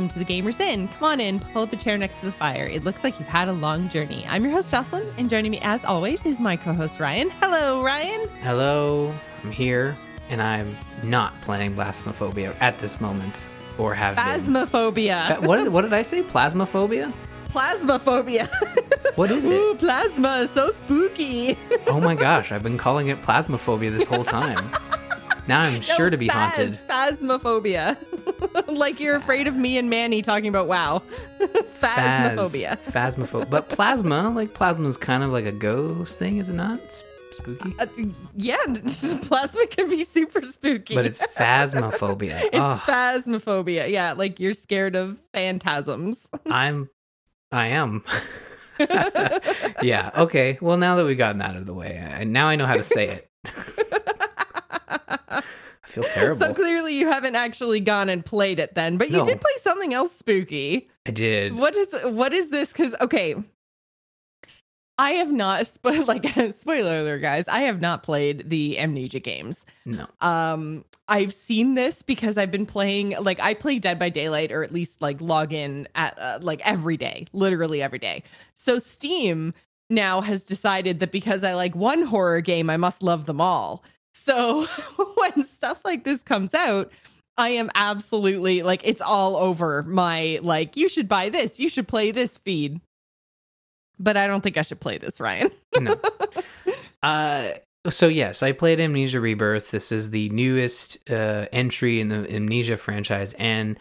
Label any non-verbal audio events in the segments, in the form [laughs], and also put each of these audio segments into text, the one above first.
Welcome to the Gamer's Inn. Come on in, pull up a chair next to the fire. It looks like you've had a long journey. I'm your host, Jocelyn, and joining me as always is my co host, Ryan. Hello, Ryan. Hello, I'm here, and I'm not playing Blasphemоphobia at this moment, or have been. Phasmophobia. Fa- What, what did I say? Plasmophobia? Plasmaphobia. What is Ooh, it? plasma, so spooky. Oh my gosh, I've been calling it plasmophobia this whole time. [laughs] Now I'm sure to be phas- haunted. Phasmophobia. [laughs] like you're afraid of me and Manny talking about WoW. [laughs] Phasmophobia. Phas- Phasmophobia. But plasma, like plasma is kind of like a ghost thing, is it not? It's spooky. Uh, yeah, [laughs] plasma can be super spooky. But it's phasmophobia. It's oh, phasmophobia. Yeah, like you're scared of phantasms. I'm, I am. yeah. Okay. Well, now that we've gotten that out of the way, I, now I know how to say it. I feel terrible. So clearly you haven't actually gone and played it then, but you No. did play something else spooky. I did. What is what is this? Because okay, I have not [laughs] spo- like [laughs] spoiler alert, guys. I have not played the Amnesia games. No. Um, I've seen this because I've been playing like I play Dead by Daylight or at least like log in at uh, like every day, literally every day. So Steam now has decided that because I like one horror game, I must love them all. So [laughs] when stuff like this comes out, I am absolutely like it's all over my like you should buy this, you should play this feed. But I don't think I should play this, Ryan. No. [laughs] uh, so yes, I played Amnesia Rebirth. This is the newest uh, entry in the Amnesia franchise, and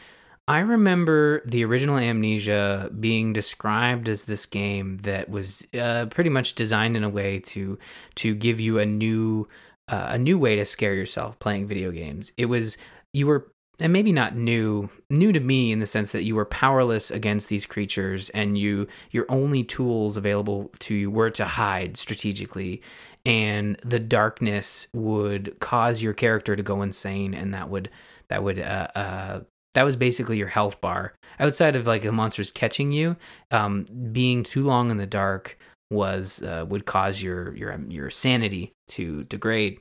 I remember the original Amnesia being described as this game that was uh, pretty much designed in a way to to give you a new uh, a new way to scare yourself playing video games. It was you were and maybe not new new to me in the sense that you were powerless against these creatures and you your only tools available to you were to hide strategically and the darkness would cause your character to go insane and that would that would uh, uh that was basically your health bar outside of like the monsters catching you um being too long in the dark was uh, would cause your your um, your sanity to degrade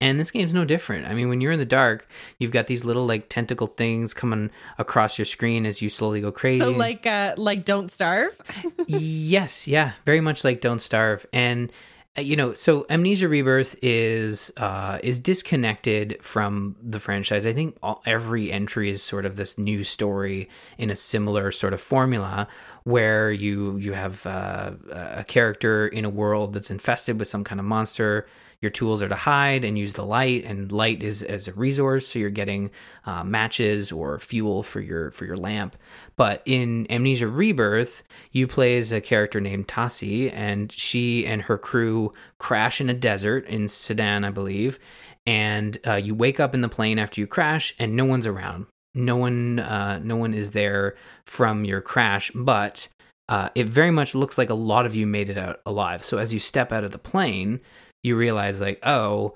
and this game's no different. I mean, when you're in the dark, you've got these little like tentacle things coming across your screen as you slowly go crazy. So like uh like don't starve. [laughs] yes, yeah, very much like Don't Starve, and you know, so Amnesia Rebirth is uh, is disconnected from the franchise. I think all, every entry is sort of this new story in a similar sort of formula, where you you have uh, a character in a world that's infested with some kind of monster. Your tools are to hide and use the light, and light is as a resource. So you're getting uh, matches or fuel for your for your lamp. But in Amnesia Rebirth, you play as a character named Tasi, and she and her crew crash in a desert in Sudan, I believe. And uh, you wake up in the plane after you crash, and no one's around. No one, uh, no one is there from your crash, but uh, it very much looks like a lot of you made it out alive. So as you step out of the plane, you realize like, oh,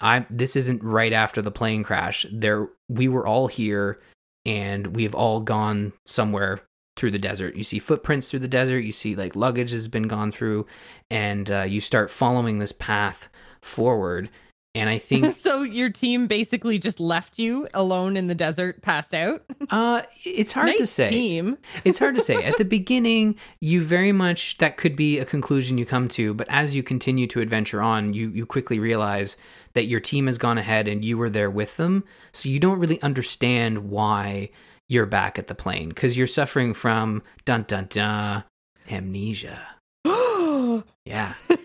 I this isn't right after the plane crash. There, we were all here and we've all gone somewhere through the desert. You see footprints through the desert. You see like luggage has been gone through, and uh, you start following this path forward. And I [laughs] think so your team basically just left you alone in the desert, passed out. uh, it's hard nice to say. Team. it's hard to say. At the [laughs] beginning, you very much that could be a conclusion you come to, but as you continue to adventure on, you you quickly realize that your team has gone ahead and you were there with them, so you don't really understand why you're back at the plane because you're suffering from dun dun dun amnesia. [gasps] Yeah. [laughs]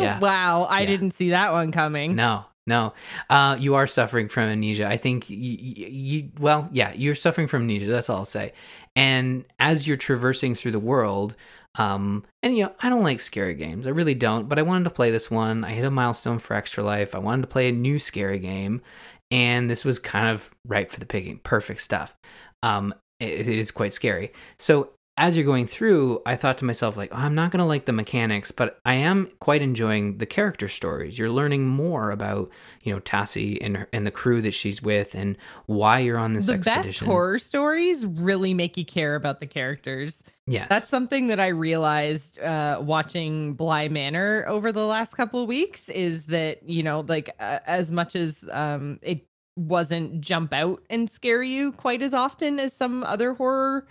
[laughs] Yeah. Wow, I Yeah. didn't see that one coming. No, no. Uh, you are suffering from amnesia. I think you, you, well, yeah, you're suffering from amnesia. That's all I'll say. And as you're traversing through the world, um, and you know, I don't like scary games. I really don't. But I wanted to play this one. I hit a milestone for Extra Life. I wanted to play a new scary game, and this was kind of ripe for the picking. Perfect stuff. Um, it, it is quite scary. So as you're going through, I thought to myself, like, oh, I'm not going to like the mechanics, but I am quite enjoying the character stories. You're learning more about, you know, Tasi and her, and the crew that she's with, and why you're on this the best expedition. horror stories really make you care about the characters. yes, That's something that I realized uh, watching Bly Manor over the last couple of weeks is that, you know, like uh, as much as um, it wasn't jump out and scare you quite as often as some other horror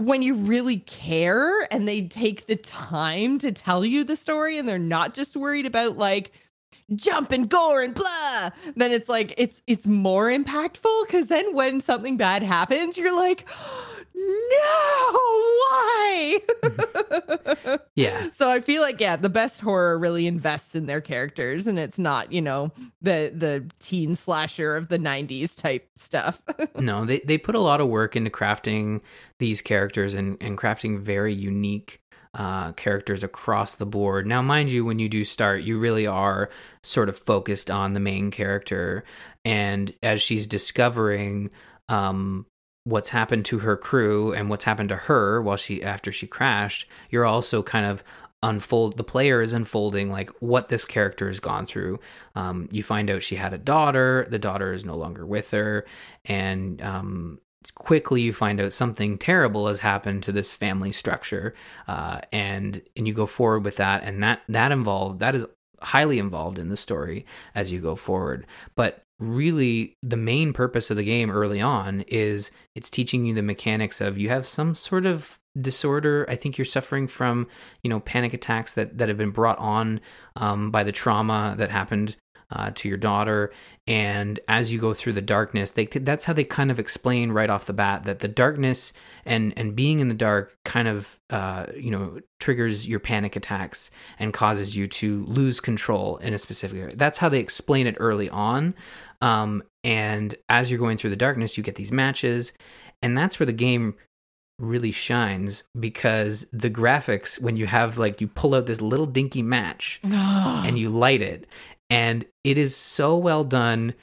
when you really care and they take the time to tell you the story and they're not just worried about like jump and gore and blah then it's like it's it's more impactful because then when something bad happens you're like no why? [laughs] Yeah. So i feel like yeah the best horror really invests in their characters and it's not you know the the teen slasher of the 90s type stuff. [laughs] No they, they put a lot of work into crafting these characters and, and crafting very unique uh, characters across the board. Now, mind you, when you do start, you really are sort of focused on the main character, and as she's discovering um, what's happened to her crew and what's happened to her while she after she crashed, you're also kind of unfold the player is unfolding like what this character has gone through. Um, you find out she had a daughter the daughter is no longer with her and um, quickly you find out something terrible has happened to this family structure uh, and and you go forward with that and that that involved that is highly involved in the story as you go forward. But really the main purpose of the game early on is it's teaching you the mechanics of you have some sort of disorder. I think you're suffering from you know panic attacks that that have been brought on um, by the trauma that happened uh, to your daughter. And as you go through the darkness they that's how they kind of explain right off the bat that the darkness and and being in the dark kind of uh, you know triggers your panic attacks and causes you to lose control in a specific area. That's how they explain it early on um, and as you're going through the darkness you get these matches and that's where the game really shines because the graphics when you have like you pull out this little dinky match [sighs] and you light it and it is so well done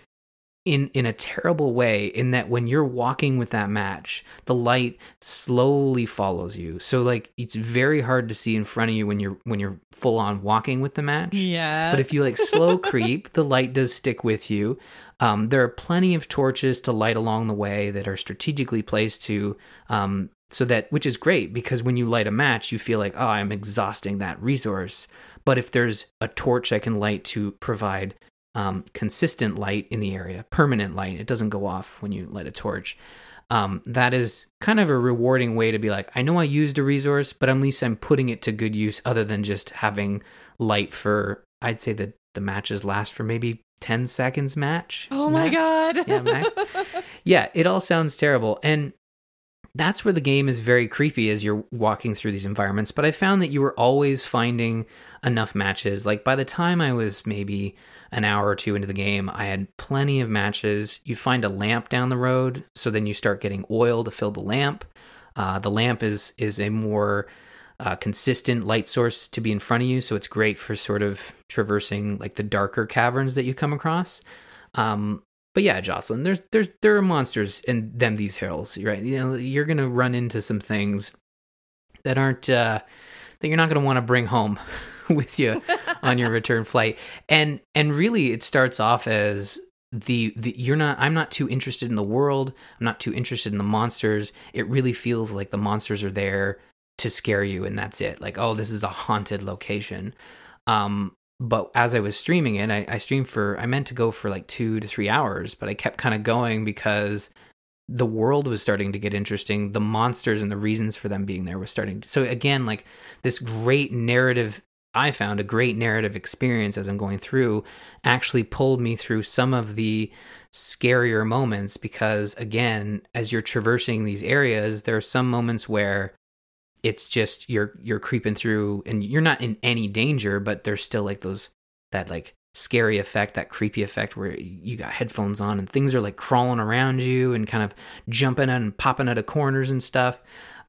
in in a terrible way in that when you're walking with that match the light slowly follows you. So like it's very hard to see in front of you when you're when you're full on walking with the match. Yeah. But if you like slow [laughs] creep the light does stick with you um, there are plenty of torches to light along the way that are strategically placed to um, so that which is great because when you light a match you feel like oh i'm exhausting that resource but if there's a torch I can light to provide um, consistent light in the area, permanent light, it doesn't go off when you light a torch. Um, that is kind of a rewarding way to be like, I know I used a resource, but at least I'm putting it to good use other than just having light for, I'd say that the matches last for maybe 10 seconds match. Oh my God. Yeah, max. [laughs] yeah, it all sounds terrible. And that's where the game is very creepy as you're walking through these environments. But I found that you were always finding enough matches. Like by the time I was maybe an hour or two into the game, I had plenty of matches. You find a lamp down the road, so then you start getting oil to fill the lamp. Uh, the lamp is is a more uh, consistent light source to be in front of you, so it's great for sort of traversing like the darker caverns that you come across. Um, but yeah, Jocelyn, there's there's there are monsters in them these hills, right? You know, you're gonna run into some things that aren't uh, that you're not gonna want to bring home [laughs] with you on your return flight. And and really, it starts off as the, the you're not i'm not too interested in the world i'm not too interested in the monsters it really feels like the monsters are there to scare you and that's it like oh this is a haunted location um but as I was streaming it, I, I streamed for, I meant to go for like two to three hours, but I kept kind of going because the world was starting to get interesting. The monsters and the reasons for them being there was starting to. So, again, like this great narrative, I found a great narrative experience as I'm going through actually pulled me through some of the scarier moments because, again, as you're traversing these areas, there are some moments where it's just you're you're creeping through and you're not in any danger but there's still like those that like scary effect that creepy effect where you got headphones on and things are like crawling around you and kind of jumping and popping out of corners and stuff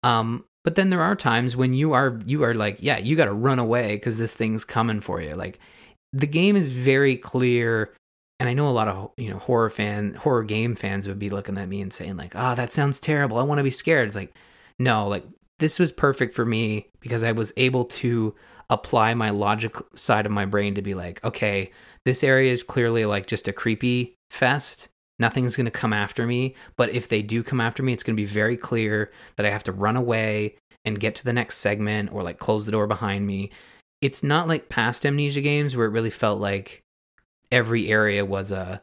um but then there are times when you are you are like yeah you got to run away because this thing's coming for you like the game is very clear and I know a lot of you know horror fan horror game fans would be looking at me and saying like, "Oh, that sounds terrible. I want to be scared." It's like, no, like this was perfect for me because I was able to apply my logic side of my brain to be like, okay, this area is clearly like just a creepy fest. Nothing's going to come after me. But if they do come after me, it's going to be very clear that I have to run away and get to the next segment or like close the door behind me. It's not like past amnesia games where it really felt like every area was a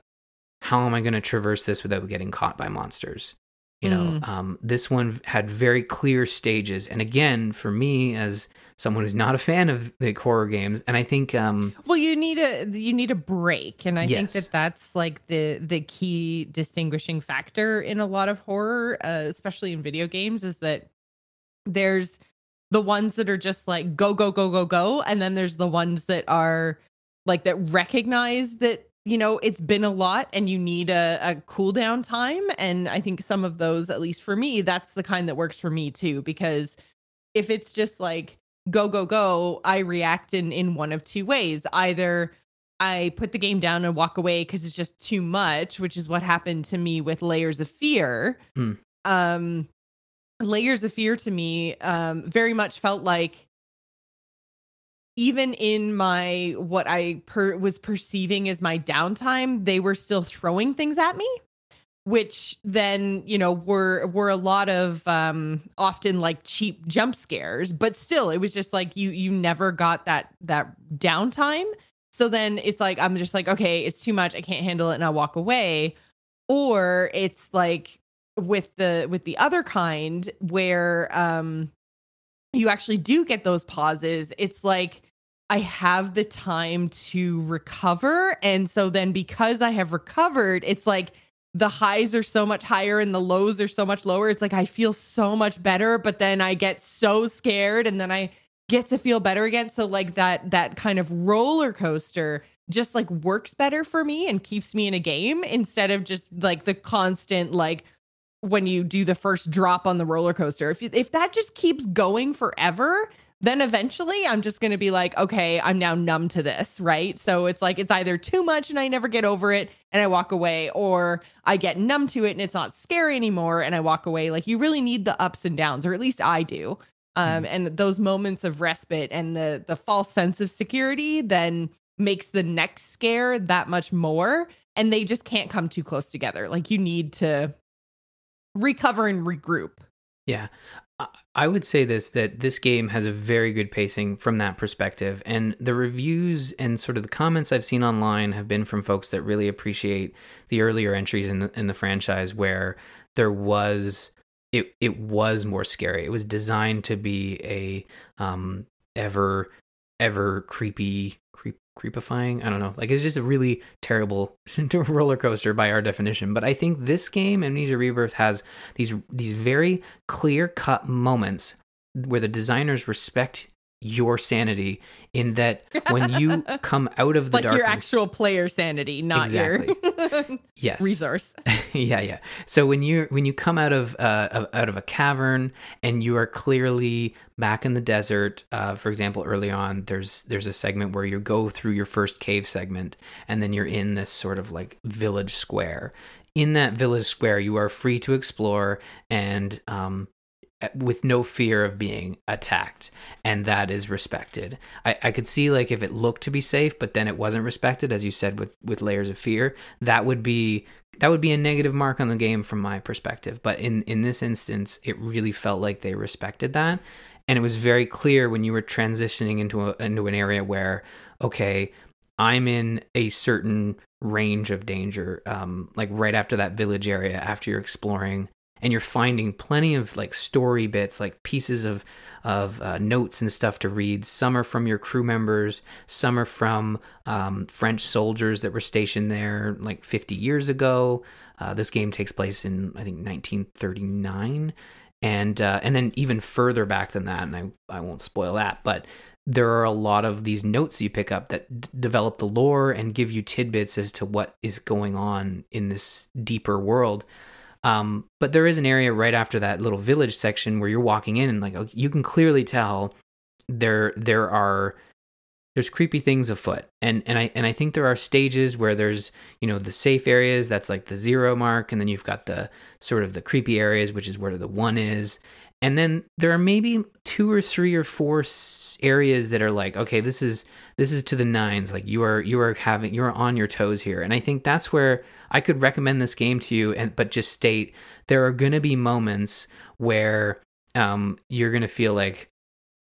how am I going to traverse this without getting caught by monsters? You know, Mm. um, this one had very clear stages, and again, for me as someone who's not a fan of the horror games, and I think um, Well, you need a you need a break, and I think that that's like the the key distinguishing factor in a lot of horror, uh, especially in video games, is that there's the ones that are just like go go go go go, and then there's the ones that are like that recognize that you know it's been a lot and you need a, a cool down time. And i think some of those at least for me that's the kind that works for me too because if it's just like go go go i react in in one of two ways. Either i put the game down and walk away because it's just too much which is what happened to me with layers of fear. Hmm. um layers of fear to me um very much felt like even in my what i per- was perceiving as my downtime they were still throwing things at me which then you know were were a lot of um often like cheap jump scares. But still it was just like you you never got that that downtime. So then it's like i'm just like okay it's too much. I can't handle it. And i walk away. Or it's like with the with the other kind where um you actually do get those pauses it's like i have the time to recover and so then because i have recovered it's like the highs are so much higher and the lows are so much lower it's like i feel so much better but then i get so scared and then i get to feel better again. So like that that kind of roller coaster just like works better for me and keeps me in a game instead of just like the constant like when you do the first drop on the roller coaster. If if that just keeps going forever, then eventually I'm just going to be like, okay, I'm now numb to this, right? So it's like it's either too much and I never get over it and I walk away or I get numb to it and it's not scary anymore and I walk away. Like you really need the ups and downs or at least I do. Um and those moments of respite and the the false sense of security then makes the next scare that much more and they just can't come too close together. Like you need to recover and regroup. Yeah. I- would say this that this game has a very good pacing from that perspective. And the reviews and sort of the comments I've seen online have been from folks that really appreciate the earlier entries in the, in the franchise where there was it it was more scary. It was designed to be a um ever ever creepy creep creepifying. I don't know. Like it's just a really terrible [laughs] roller coaster by our definition. But I think this game, Amnesia Rebirth, has these these very clear cut moments where the designers respect your sanity in that when you [laughs] come out of the like darkness your actual player sanity, not your [laughs] yes. resource. [laughs] yeah yeah. So when you when you come out of uh out of a cavern and you are clearly back in the desert uh for example early on there's there's a segment where you go through your first cave segment and then you're in this sort of like village square. In that village square you are free to explore and um with no fear of being attacked and that is respected. I, I could see like if it looked to be safe but then it wasn't respected as you said with with layers of fear that would be that would be a negative mark on the game from my perspective. But in in this instance it really felt like they respected that. And it was very clear when you were transitioning into a, into an area where okay i'm in a certain range of danger um like right after that village area after you're exploring and you're finding plenty of like story bits like pieces of of uh, notes and stuff to read. Some are from your crew members. Some are from um, french soldiers that were stationed there like 50 years ago. Uh, this game takes place in i think 1939 and uh, and then even further back than that and i, I won't spoil that but there are a lot of these notes you pick up that d- develop the lore and give you tidbits as to what is going on in this deeper world um, but there is an area right after that little village section where you're walking in and like you can clearly tell there there are there's creepy things afoot. And and I and I think there are stages where there's you know the safe areas that's like the zero mark and then you've got the sort of the creepy areas which is where the one is and then there are maybe two or three or four areas that are like okay this is this is to the nines. Like you are you are having you're on your toes here. And i think that's where i could recommend this game to you and but just state there are going to be moments where um you're going to feel like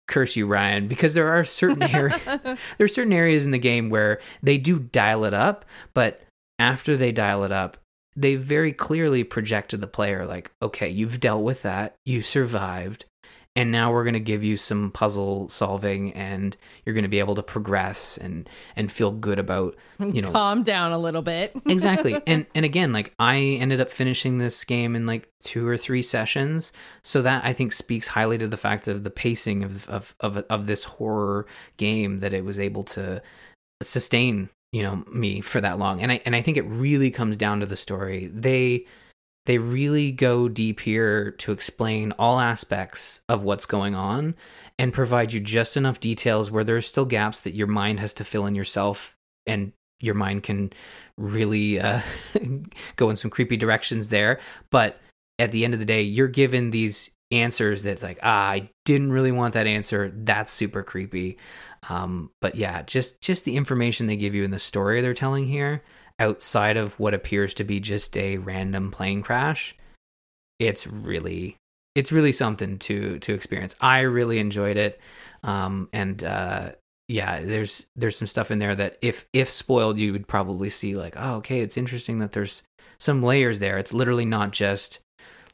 curse you ryan because there are certain [laughs] areas there are certain areas in the game where they do dial it up but after they dial it up, they very clearly project to the player like, okay, you've dealt with that, you survived, and now we're going to give you some puzzle solving and you're going to be able to progress and and feel good about [laughs] you know calm down a little bit. [laughs] Exactly. And and again like i ended up finishing this game in like two or three sessions so that i think speaks highly to the fact of the pacing of of of, of this horror game that it was able to sustain you know me for that long. And i and i think it really comes down to the story. They they really go deep here to explain all aspects of what's going on and provide you just enough details where there are still gaps that your mind has to fill in yourself and your mind can really uh, [laughs] go in some creepy directions there. But at the end of the day you're given these answers that like ah, i didn't really want that answer. That's super creepy. Um, but yeah just just the information they give you in the story they're telling here outside of what appears to be just a random plane crash it's really it's really something to to experience. I really enjoyed it. Um and uh yeah there's there's some stuff in there that if if spoiled you would probably see like oh okay it's interesting that there's some layers there. It's literally not just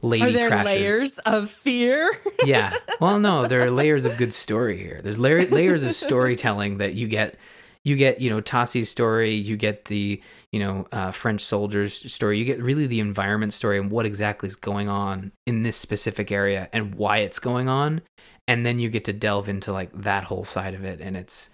lady are there crashes. layers of fear? [laughs] Yeah. Well no there are layers of good story here. There's la- layers of storytelling that you get you get you know Tasi's story, you get the you know uh, French soldiers story, you get really the environment story and what exactly is going on in this specific area and why it's going on, and then you get to delve into like that whole side of it, and it's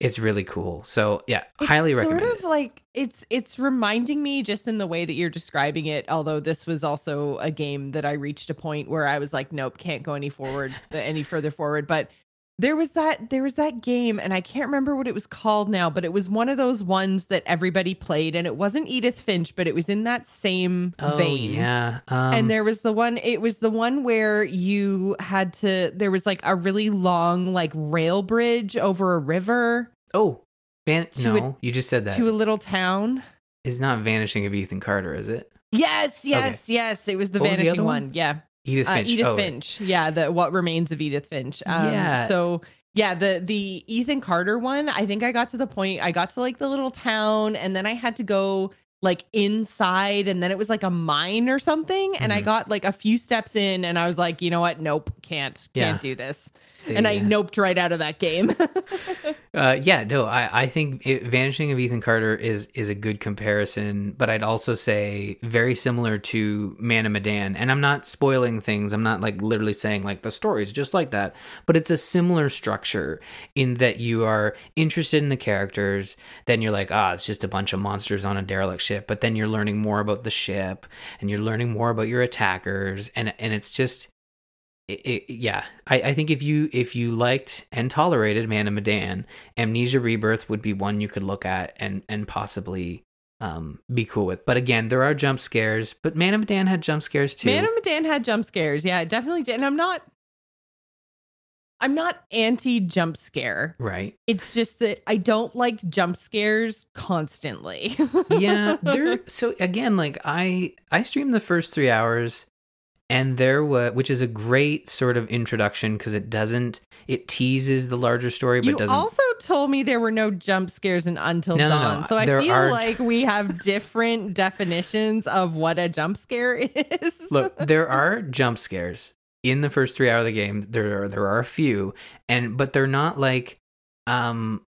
it's really cool. So yeah, it's highly recommend. Sort of like it's it's reminding me just in the way that you're describing it. Although this was also a game that I reached a point where I was like, nope, can't go any forward, uh, any further forward. But there was that there was that game and I can't remember what it was called now, but it was one of those ones that everybody played and it wasn't Edith Finch, but it was in that same oh, vein. Yeah. Um, and there was the one it was the one where you had to there was like a really long like rail bridge over a river. Oh. Van- no, a, you just said that. To a little town. Is not Vanishing of Ethan Carter, is it? Yes, yes, okay. yes. It was the what vanishing was the one? one. Yeah. Edith Finch. Uh, Edith oh, Finch. Yeah, the what remains of Edith Finch. Um, Yeah. So yeah, the the Ethan Carter one. I think I got to the point. I got to like the little town, and then I had to go like inside, and then it was like a mine or something. And I Mhm. got like a few steps in, and I was like, you know what? Nope, can't Yeah. can't do this. And I uh, noped right out of that game. [laughs] Uh, yeah, no, I, I think it, Vanishing of Ethan Carter is is a good comparison, but I'd also say very similar to Man of Medan. And I'm not spoiling things. I'm not like literally saying like the story's just like that, but it's a similar structure in that you are interested in the characters. Then you're like, ah, it's just a bunch of monsters on a derelict ship. But then you're learning more about the ship, and you're learning more about your attackers, and and it's just it, it, yeah, I, I think if you if you liked and tolerated Man of Medan, Amnesia Rebirth would be one you could look at and and possibly um be cool with. But again, there are jump scares, but Man of Medan had jump scares too. Man of Medan had jump scares. Yeah, it definitely did. And I'm not I'm not anti jump scare. right? It's just that I don't like jump scares constantly. [laughs] Yeah, there. So again, like I I streamed the first three hours, and there was which is a great sort of introduction because it doesn't it teases the larger story, but you doesn't also told me there were no jump scares in Until No, no, Dawn. no. So I There feel are- like we have [laughs] different definitions of what a jump scare [laughs] is. Look, there are jump scares in the first three hours of the game. There are there are a few, and but they're not like um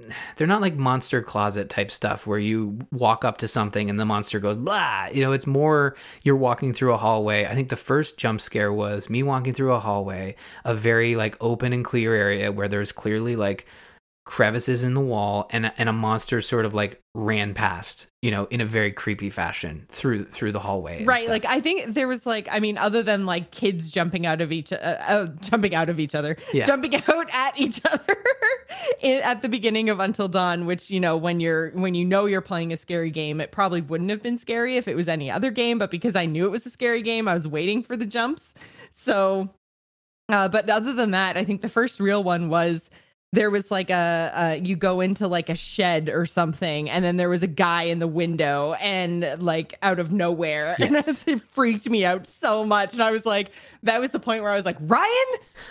[sighs] they're not like monster closet type stuff where you walk up to something and the monster goes blah. You know, it's more you're walking through a hallway. I think the first jump scare was me walking through a hallway, a very like open and clear area where there's clearly like crevices in the wall and and a monster sort of like ran past you know in a very creepy fashion through through the hallway Right, stuff. like I think there was like I mean, other than like kids jumping out of each, uh, uh, jumping out of each other, Yeah. jumping [laughs] out at each other [laughs] in, at the beginning of Until Dawn. Which you know, when you're when you know you're playing a scary game, it probably wouldn't have been scary if it was any other game. But because I knew it was a scary game, I was waiting for the jumps. So, uh, but other than that, I think the first real one was there was like a, a you go into like a shed or something and then there was a guy in the window and like out of nowhere [laughs] and Yes. it freaked me out so much and i was like that was the point where i was like ryan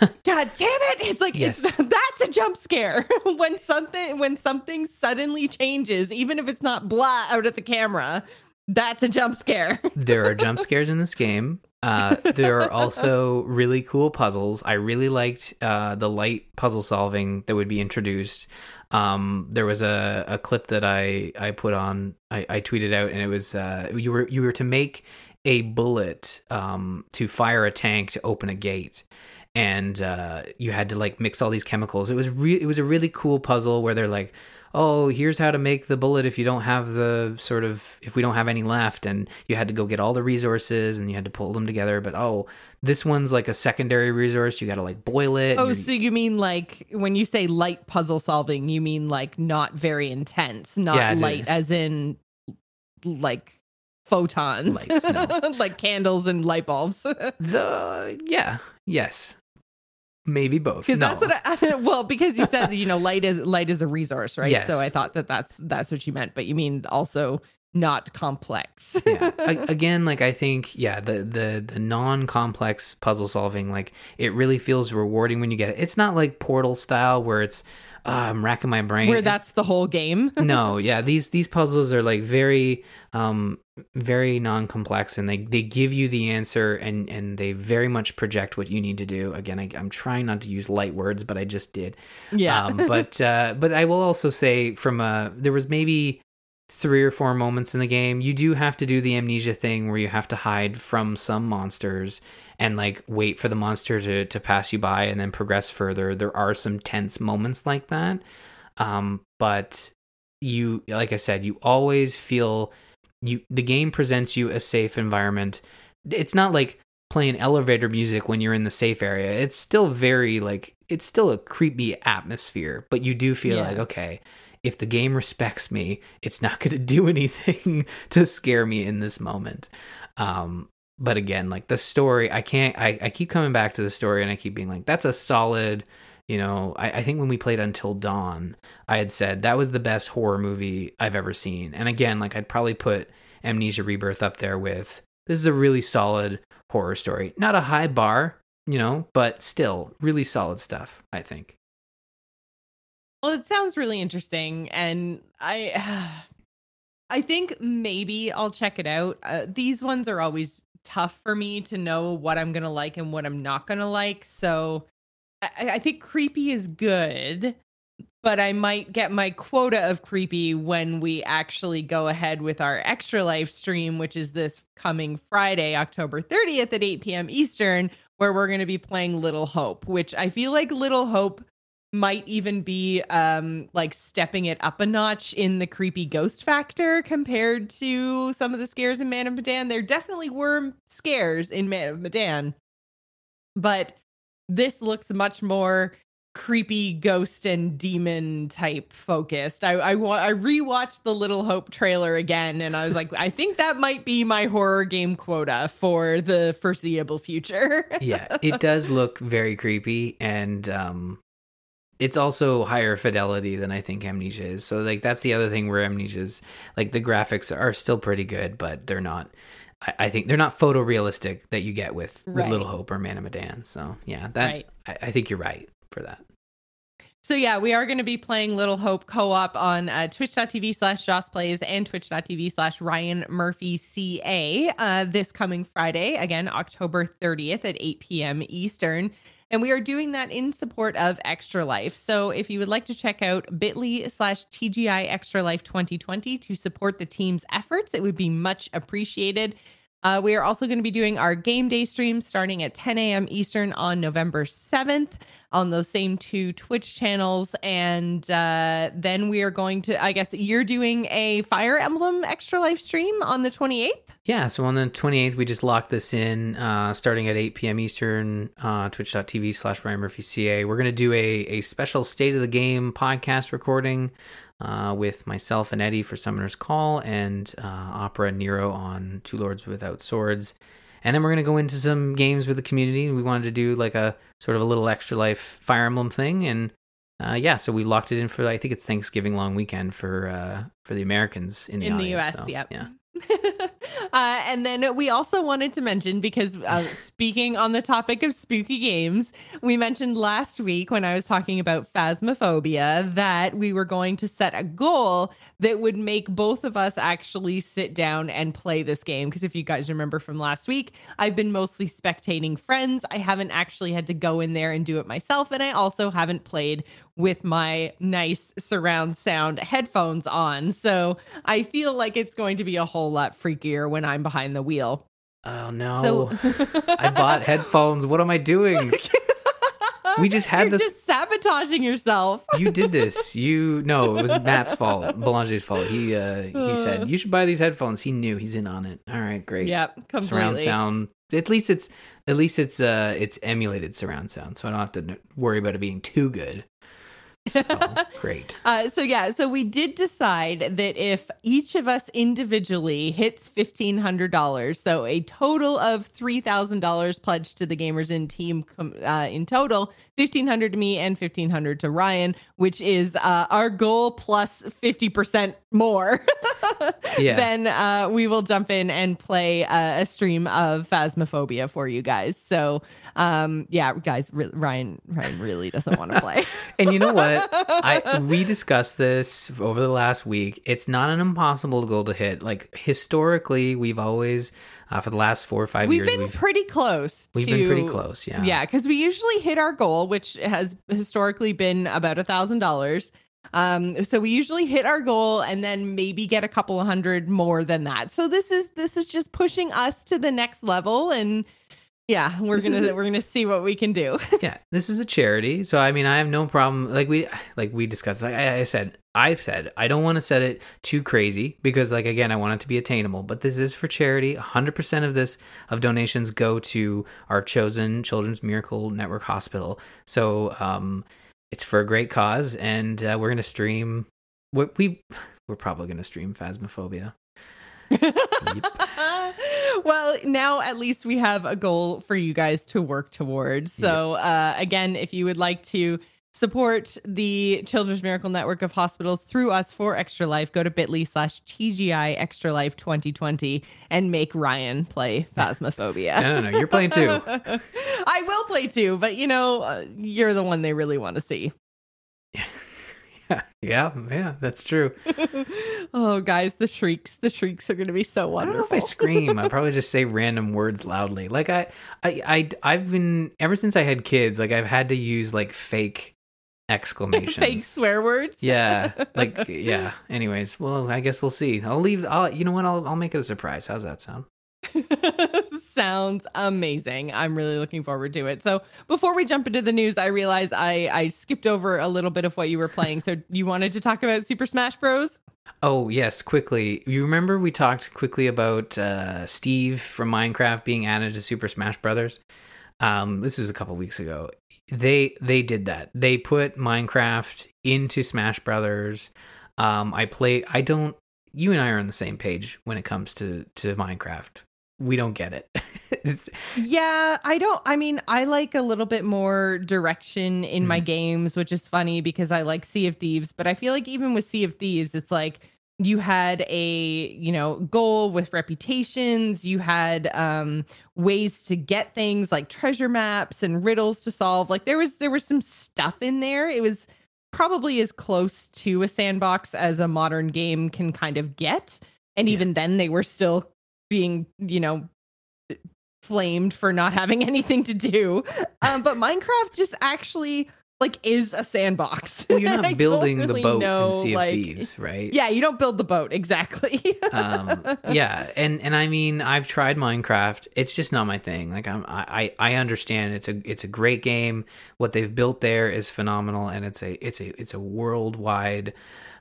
[laughs] god damn it it's like Yes. it's [laughs] that's a jump scare when something when something suddenly changes even if it's not blah out at the camera that's a jump scare there are jump scares in this game. Uh, there are [laughs] also really cool puzzles. I really liked uh, the light puzzle solving that would be introduced. Um, there was a, a clip that I, I put on, I, I tweeted out, and it was uh, you were you were to make a bullet um, to fire a tank to open a gate. And uh, you had to like mix all these chemicals. It was re- it was a really cool puzzle where they're like, oh, here's how to make the bullet if you don't have the sort of if we don't have any left, and you had to go get all the resources and you had to pull them together. But oh, this one's like a secondary resource. You got to like boil it. Oh, so you mean like when you say light puzzle solving, you mean like not very intense, not Yeah, light as in like photons, Lights, [laughs] no. like candles and light bulbs. [laughs] The yeah yes maybe both. no. that's what I, well, because you said you know light is light is a resource, right? Yes. So I thought that that's that's what you meant, but you mean also not complex. yeah. [laughs] A- again, like I think, yeah, the the the non-complex puzzle solving, like it really feels rewarding when you get it. It's not like Portal style where it's uh, I'm racking my brain. Where It's- that's the whole game. no, yeah, these these puzzles are like very um very non-complex and they they give you the answer and and they very much project what you need to do. Again, I, I'm trying not to use light words, but I just did. yeah. Um, [laughs] but uh, but I will also say from uh there was maybe three or four moments in the game you do have to do the amnesia thing where you have to hide from some monsters and like wait for the monster to to pass you by and then progress further. There are some tense moments like that. Um, but you like I said, you always feel you the game presents you a safe environment. It's not like playing elevator music when you're in the safe area. It's still very like it's still a creepy atmosphere, but you do feel Yeah. like okay, if the game respects me, it's not [laughs] going to do anything [laughs] to scare me in this moment. Um but again, like the story, I can't I, I keep coming back to the story and I keep being like, that's a solid you know, I, I think when we played Until Dawn, I had said that was the best horror movie I've ever seen. And again, like I'd probably put Amnesia Rebirth up there with this is a really solid horror story. Not a high bar, you know, but still really solid stuff, I think. Well, it sounds really interesting, and I, [sighs] I think maybe I'll check it out. Uh, these ones are always tough for me to know what I'm gonna like and what I'm not gonna like. So, I, I think creepy is good, but I might get my quota of creepy when we actually go ahead with our extra life stream, which is this coming Friday, October 30th at 8 p.m. Eastern, where we're going to be playing Little Hope, which I feel like Little Hope might even be um like stepping it up a notch in the creepy ghost factor compared to some of the scares in Man of Medan. There definitely were scares in Man of Medan, but this looks much more creepy ghost and demon type focused. I I, wa- I rewatched the Little Hope trailer again, and I was like, I think that might be my horror game quota for the foreseeable future. yeah, it [laughs] does look very creepy and um it's also higher fidelity than I think Amnesia is. So like that's the other thing where Amnesia's like the graphics are still pretty good, but they're not I, I think they're not photorealistic that you get with, with Right. Little Hope or Man of Medan. So yeah, that Right. I, I think you're right for that. So yeah, we are going to be playing Little Hope co-op on uh, twitch.tv slash Joss Plays and twitch.tv slash Ryan Murphy CA uh, this coming Friday, again, October 30th at 8 p.m. Eastern. And we are doing that in support of Extra Life. So if you would like to check out bit.ly slash TGI Extra Life 2020 to support the team's efforts, it would be much appreciated. Uh, we are also going to be doing our game day stream starting at 10 a.m. Eastern on November 7th on those same two Twitch channels. And uh, then we are going to, I guess you're doing a Fire Emblem Extra Life stream on the 28th. Yeah, so on the 28th, we just locked this in uh, starting at 8 p.m. Eastern, uh, twitch.tv slash Ryan Murphy CA. We're going to do a, a special State of the Game podcast recording uh, with myself and Eddie for Summoner's Call and uh, Opera Nero on Two Lords Without Swords. And then we're going to go into some games with the community. We wanted to do like a sort of a little extra life Fire Emblem thing. And uh, yeah, so we locked it in for I think it's Thanksgiving long weekend for uh, for the Americans in the in the US. so, yep. Yeah. [laughs] [laughs] uh, and then we also wanted to mention because uh, speaking on the topic of spooky games, we mentioned last week when I was talking about phasmophobia that we were going to set a goal that would make both of us actually sit down and play this game. Because if you guys remember from last week, I've been mostly spectating friends. I haven't actually had to go in there and do it myself, and I also haven't played with my nice surround sound headphones on. So I feel like it's going to be a whole lot freakier when I'm behind the wheel. Oh no! So I bought [laughs] headphones. What am I doing? [laughs] We just had You're this- just sabotaging yourself. [laughs] You did this. You no, it was Matt's fault. Belange's fault. He uh he Uh. said you should buy these headphones. He knew he's in on it. All right, great. Yep, completely. Surround sound. At least it's at least it's uh it's emulated surround sound, so I don't have to worry about it being too good. So, [laughs] great. Uh, so yeah, so we did decide that if each of us individually hits fifteen hundred dollars, so a total of three thousand dollars pledged to the Gamer's Inn team com- uh, in total, fifteen hundred to me and fifteen hundred to Ryan, which is uh, our goal plus fifty percent more. [laughs] Yeah. Then uh, we will jump in and play uh, a stream of Phasmophobia for you guys. So um, yeah, guys, re- Ryan Ryan really doesn't want to play. [laughs] And you know what? I we discussed this over the last week. It's not an impossible goal to hit. Like historically, we've always uh, for the last four or 5 We've years been we've pretty close. we've to, been pretty close. Yeah. Yeah, because we usually hit our goal, which has historically been about a thousand dollars. Um, so we usually hit our goal and then maybe get a couple hundred more than that. So this is this is just pushing us to the next level, and yeah, we're This gonna a- we're gonna see what we can do. [laughs] yeah this is a charity so i mean i have no problem like we like we discussed like i, I said i've said i don't want to set it too crazy because like again i want it to be attainable but this is for charity 100% of this of donations go to our chosen children's miracle network hospital so um it's for a great cause and uh, we're gonna stream what we we're probably gonna stream phasmophobia. [laughs] Well, now at least we have a goal for you guys to work towards. So, uh, again, if you would like to support the Children's Miracle Network of Hospitals through us for Extra Life, go to bit.ly slash TGI Extra Life 2020 and make Ryan play Phasmophobia. [laughs] no no no you're playing too [laughs] I will play too, but you know, uh, you're the one they really want to see. [laughs] yeah yeah yeah that's true oh, guys, the shrieks. The shrieks are going to be so I don't wonderful. know if I scream. I probably just say random words loudly. Like I, I, I, I've been ever since I had kids. Like I've had to use like fake exclamations. Fake swear words. yeah, [laughs] like yeah. Anyways, well, I guess we'll see. I'll leave. I'll, you know what? I'll, I'll make it a surprise. How's that sound? [laughs] Sounds amazing. I'm really looking forward to it. So before we jump into the news, I realize I I skipped over a little bit of what you were playing. So [laughs] you wanted to talk about Super Smash Bros. Oh yes, quickly. You remember we talked quickly about uh, Steve from Minecraft being added to Super Smash Brothers. Um, this was a couple weeks ago. They they did that. They put Minecraft into Smash Brothers. Um, I play. I don't. You and I are on the same page when it comes to to Minecraft. We don't get it. [laughs] Yeah, I don't. I mean, I like a little bit more direction in my games, which is funny because I like Sea of Thieves. But I feel like even with Sea of Thieves, it's like you had a you know goal with reputations you had um ways to get things like treasure maps and riddles to solve like there was there was some stuff in there it was probably as close to a sandbox as a modern game can kind of get and Yeah. even then they were still being you know flamed for not having [laughs] anything to do um but minecraft just actually like is a sandbox. [laughs] Well, you're not building really the boat know, in Sea of like- Thieves, right? yeah you don't build the boat exactly. [laughs] Um yeah and and i mean i've tried minecraft. It's just not my thing. Like i'm i i understand it's a it's a great game. What they've built there is phenomenal and it's a it's a it's a worldwide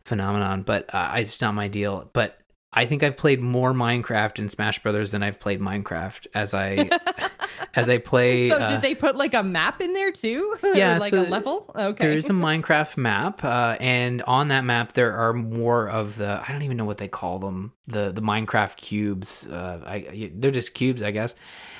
phenomenon but uh, it's not my deal. But i think i've played more minecraft in smash brothers than i've played minecraft as i [laughs] as i play so uh, did they put like a map in there too [laughs] Yeah, like so a level okay There is a [laughs] Minecraft map, uh, and on that map there are more of the I don't even know what they call them the the Minecraft cubes. Uh, I, they're just cubes, I guess.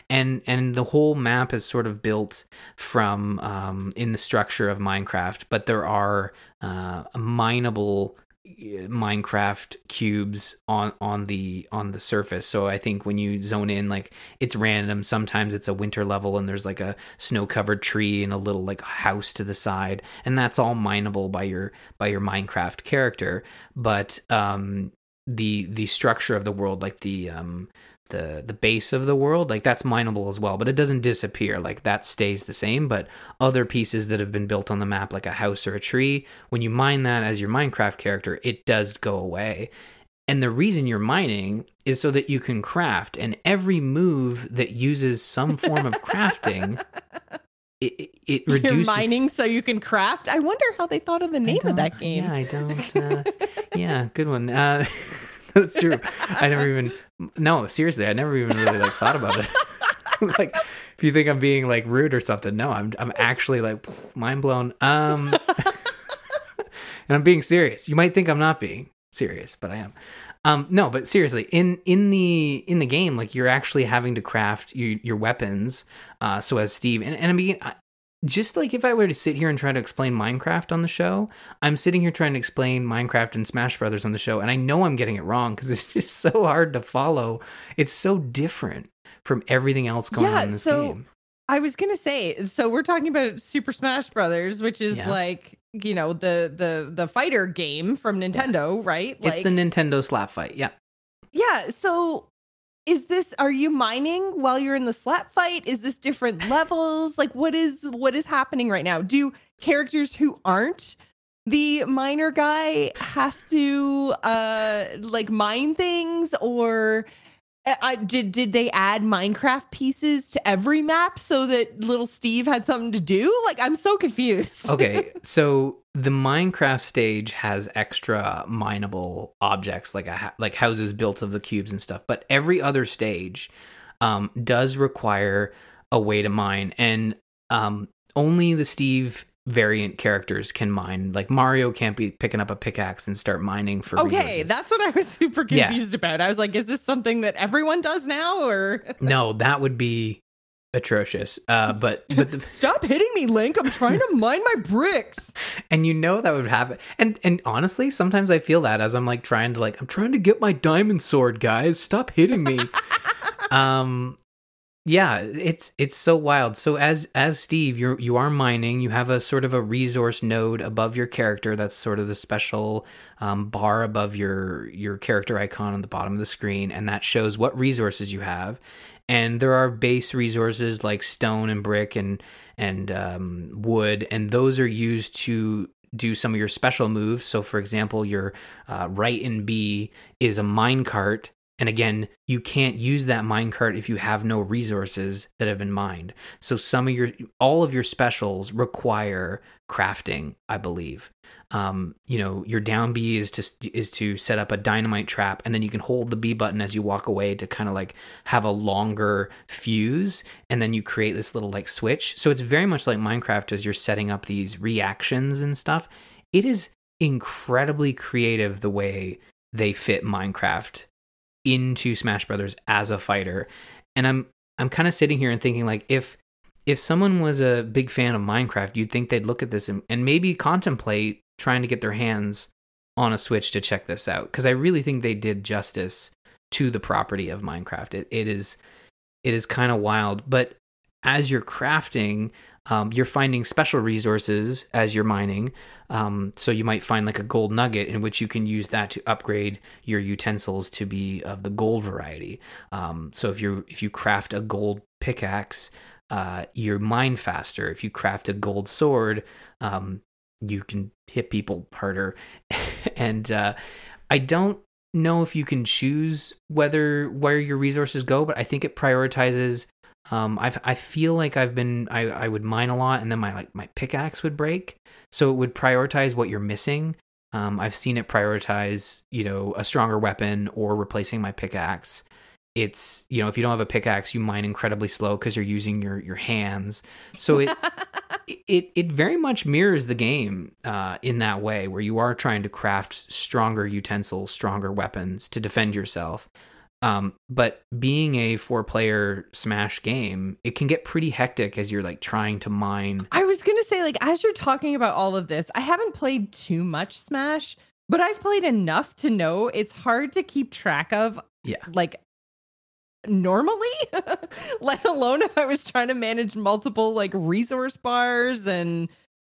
and and the whole map is sort of built from um, in the structure of Minecraft, but there are uh, mineable Minecraft cubes on on the on the surface. So I think when you zone in, like it's random. Sometimes it's a winter level and there's like a snow covered tree and a little like house to the side, and that's all mineable by your by your Minecraft character. But um, the the structure of the world, like the um, the the base of the world like that's mineable as well but it doesn't disappear like that stays the same but other pieces that have been built on the map like a house or a tree when you mine that as your minecraft character it does go away and the reason you're mining is so that you can craft and every move that uses some form of crafting it, it reduces You're mining so you can craft. I wonder how they thought of the name of that game. Yeah, I don't. Uh, [laughs] yeah, good one. Uh, [laughs] That's true. I never even no, seriously, I never even really like thought about it. [laughs] like if you think I'm being like rude or something, no, I'm I'm actually like mind blown. Um [laughs] and I'm being serious. You might think I'm not being serious, but I am. Um no, but seriously, in in the in the game like you're actually having to craft your your weapons uh so as Steve and and I mean I, just like if I were to sit here and try to explain Minecraft on the show, I'm sitting here trying to explain Minecraft and Smash Brothers on the show, and I know I'm getting it wrong because it's [laughs] just so hard to follow. It's so different from everything else going yeah, on in this so game. I was gonna say, so we're talking about Super Smash Brothers, which is yeah. like you know the the the fighter game from Nintendo, yeah. right? Like it's the Nintendo slap fight. Yeah. Yeah. So is this are you mining while you're in the slap fight? Is this different [laughs] levels? Like what is what is happening right now? Do characters who aren't the miner guy have to uh like mine things or I, did did they add Minecraft pieces to every map so that little Steve had something to do? Like I'm so confused. okay, [laughs] so the Minecraft stage has extra mineable objects like a like houses built of the cubes and stuff, but every other stage um, does require a way to mine, and um, only the Steve variant characters can mine. Like Mario can't be picking up a pickaxe and start mining for. Okay, resources. that's what I was [laughs] super confused yeah. about. I was like, is this something that everyone does now, or [laughs] no? That would be atrocious. Uh, but but the... [laughs] stop hitting me, Link. I'm trying to mine my bricks. And you know that would happen. And and honestly, sometimes I feel that as I'm like trying to like I'm trying to get my diamond sword, guys. Stop hitting me. um yeah it's it's so wild. So as as steve you're you are mining you have a sort of a resource node above your character that's sort of the special um, bar above your your character icon on the bottom of the screen and that shows what resources you have. And there are base resources like stone and brick and and um, wood and those are used to do some of your special moves. So for example your uh, right and b is a minecart and again, you can't use that minecart if you have no resources that have been mined. So some of your all of your specials require crafting, I believe. Um, you know, your down B is to is to set up a dynamite trap, and then you can hold the B button as you walk away to kind of like have a longer fuse, and then you create this little like switch. So it's very much like Minecraft as you're setting up these reactions and stuff. It is incredibly creative the way they fit Minecraft into Smash Brothers as a fighter. And I'm I'm kind of sitting here and thinking like if if someone was a big fan of Minecraft, you'd think they'd look at this and, and maybe contemplate trying to get their hands on a Switch to check this out because I really think they did justice to the property of Minecraft. It, it is it is kind of wild, but as you're crafting, um, you're finding special resources as you're mining. Um, so you might find like a gold nugget in which you can use that to upgrade your utensils to be of the gold variety. Um, so if you if you craft a gold pickaxe, uh, you mine faster. If you craft a gold sword, um, you can hit people harder. [laughs] and uh, I don't know if you can choose whether where your resources go, but I think it prioritizes um, I I feel like I've been I I would mine a lot, and then my like my pickaxe would break, so it would prioritize what you're missing. Um, I've seen it prioritize, you know, a stronger weapon or replacing my pickaxe. It's you know, if you don't have a pickaxe, you mine incredibly slow because you're using your your hands. So [laughs] it it it very much mirrors the game uh, in that way, where you are trying to craft stronger utensils, stronger weapons to defend yourself. Um, but being a four player Smash game, it can get pretty hectic as you're like trying to mine. I was gonna say, like, as you're talking about all of this, I haven't played too much Smash, but I've played enough to know it's hard to keep track of. Yeah. Like normally, [laughs] let alone if I was trying to manage multiple like resource bars and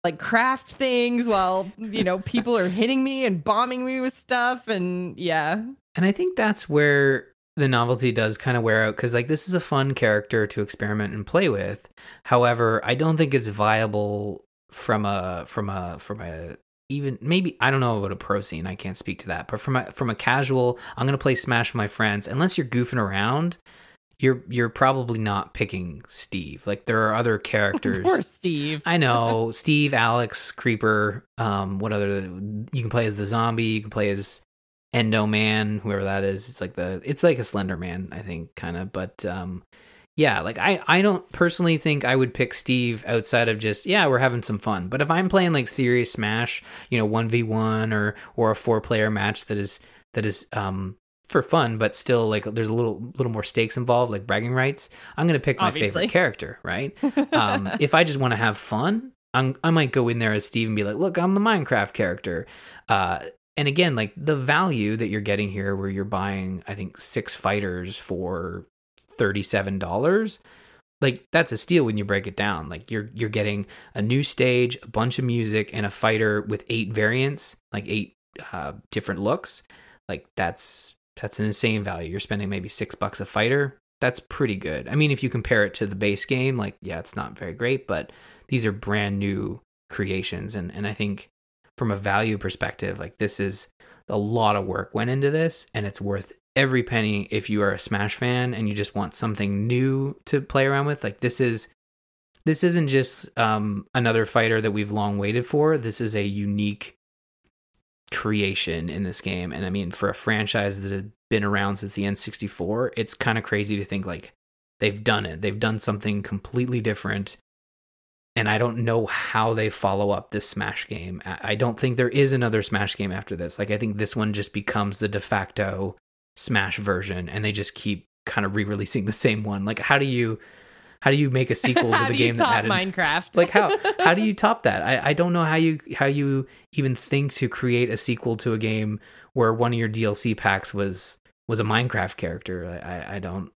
like craft things while you know people are hitting me and bombing me with stuff and yeah And I think that's where the novelty does kind of wear out because like this is a fun character to experiment and play with. However, I don't think it's viable from a from a from a even maybe I don't know about a pro scene. I can't speak to that, but from a from a casual, I'm gonna play Smash with my friends. Unless you're goofing around, you're you're probably not picking Steve. Like there are other [laughs] characters. poor steve I know [laughs] Steve, Alex, Creeper. Um, what other? You can play as the zombie. You can play as Enderman, whoever that is. It's like the it's like a Slender Man, I think, kind of. But um, yeah, like I I don't personally think I would pick Steve outside of just yeah we're having some fun. But if I'm playing like serious Smash, you know, one v one or or a four player match that is that is um for fun, but still like there's a little little more stakes involved, like bragging rights. I'm gonna pick my Obviously. favorite character, right? [laughs] um, if I just want to have fun, I'm, I might go in there as Steve and be like, "Look, I'm the Minecraft character." Uh, and again, like the value that you're getting here, where you're buying, I think six fighters for thirty-seven dollars. Like that's a steal when you break it down. Like you're you're getting a new stage, a bunch of music, and a fighter with eight variants, like eight uh, different looks. Like that's that's an insane value. You're spending maybe six bucks a fighter. That's pretty good. I mean, if you compare it to the base game, like yeah, it's not very great, but these are brand new creations, and and I think from a value perspective, like this is a lot of work went into this, and it's worth every penny if you are a Smash fan and you just want something new to play around with. Like this is this isn't just um, another fighter that we've long waited for. This is a unique creation in this game. And I mean, for a franchise that had been around since the N64, it's kind of crazy to think like they've done it. They've done something completely different. And I don't know how they follow up this Smash game. I don't think there is another Smash game after this. Like, I think this one just becomes the de facto Smash version, and they just keep kind of re-releasing the same one. Like, how do you, how do you make a [laughs] sequel to the game that had Minecraft? like how [laughs] how do you top that I, I don't know how you how you even think to create a sequel to a game where one of your dlc packs was was a minecraft character i i, I don't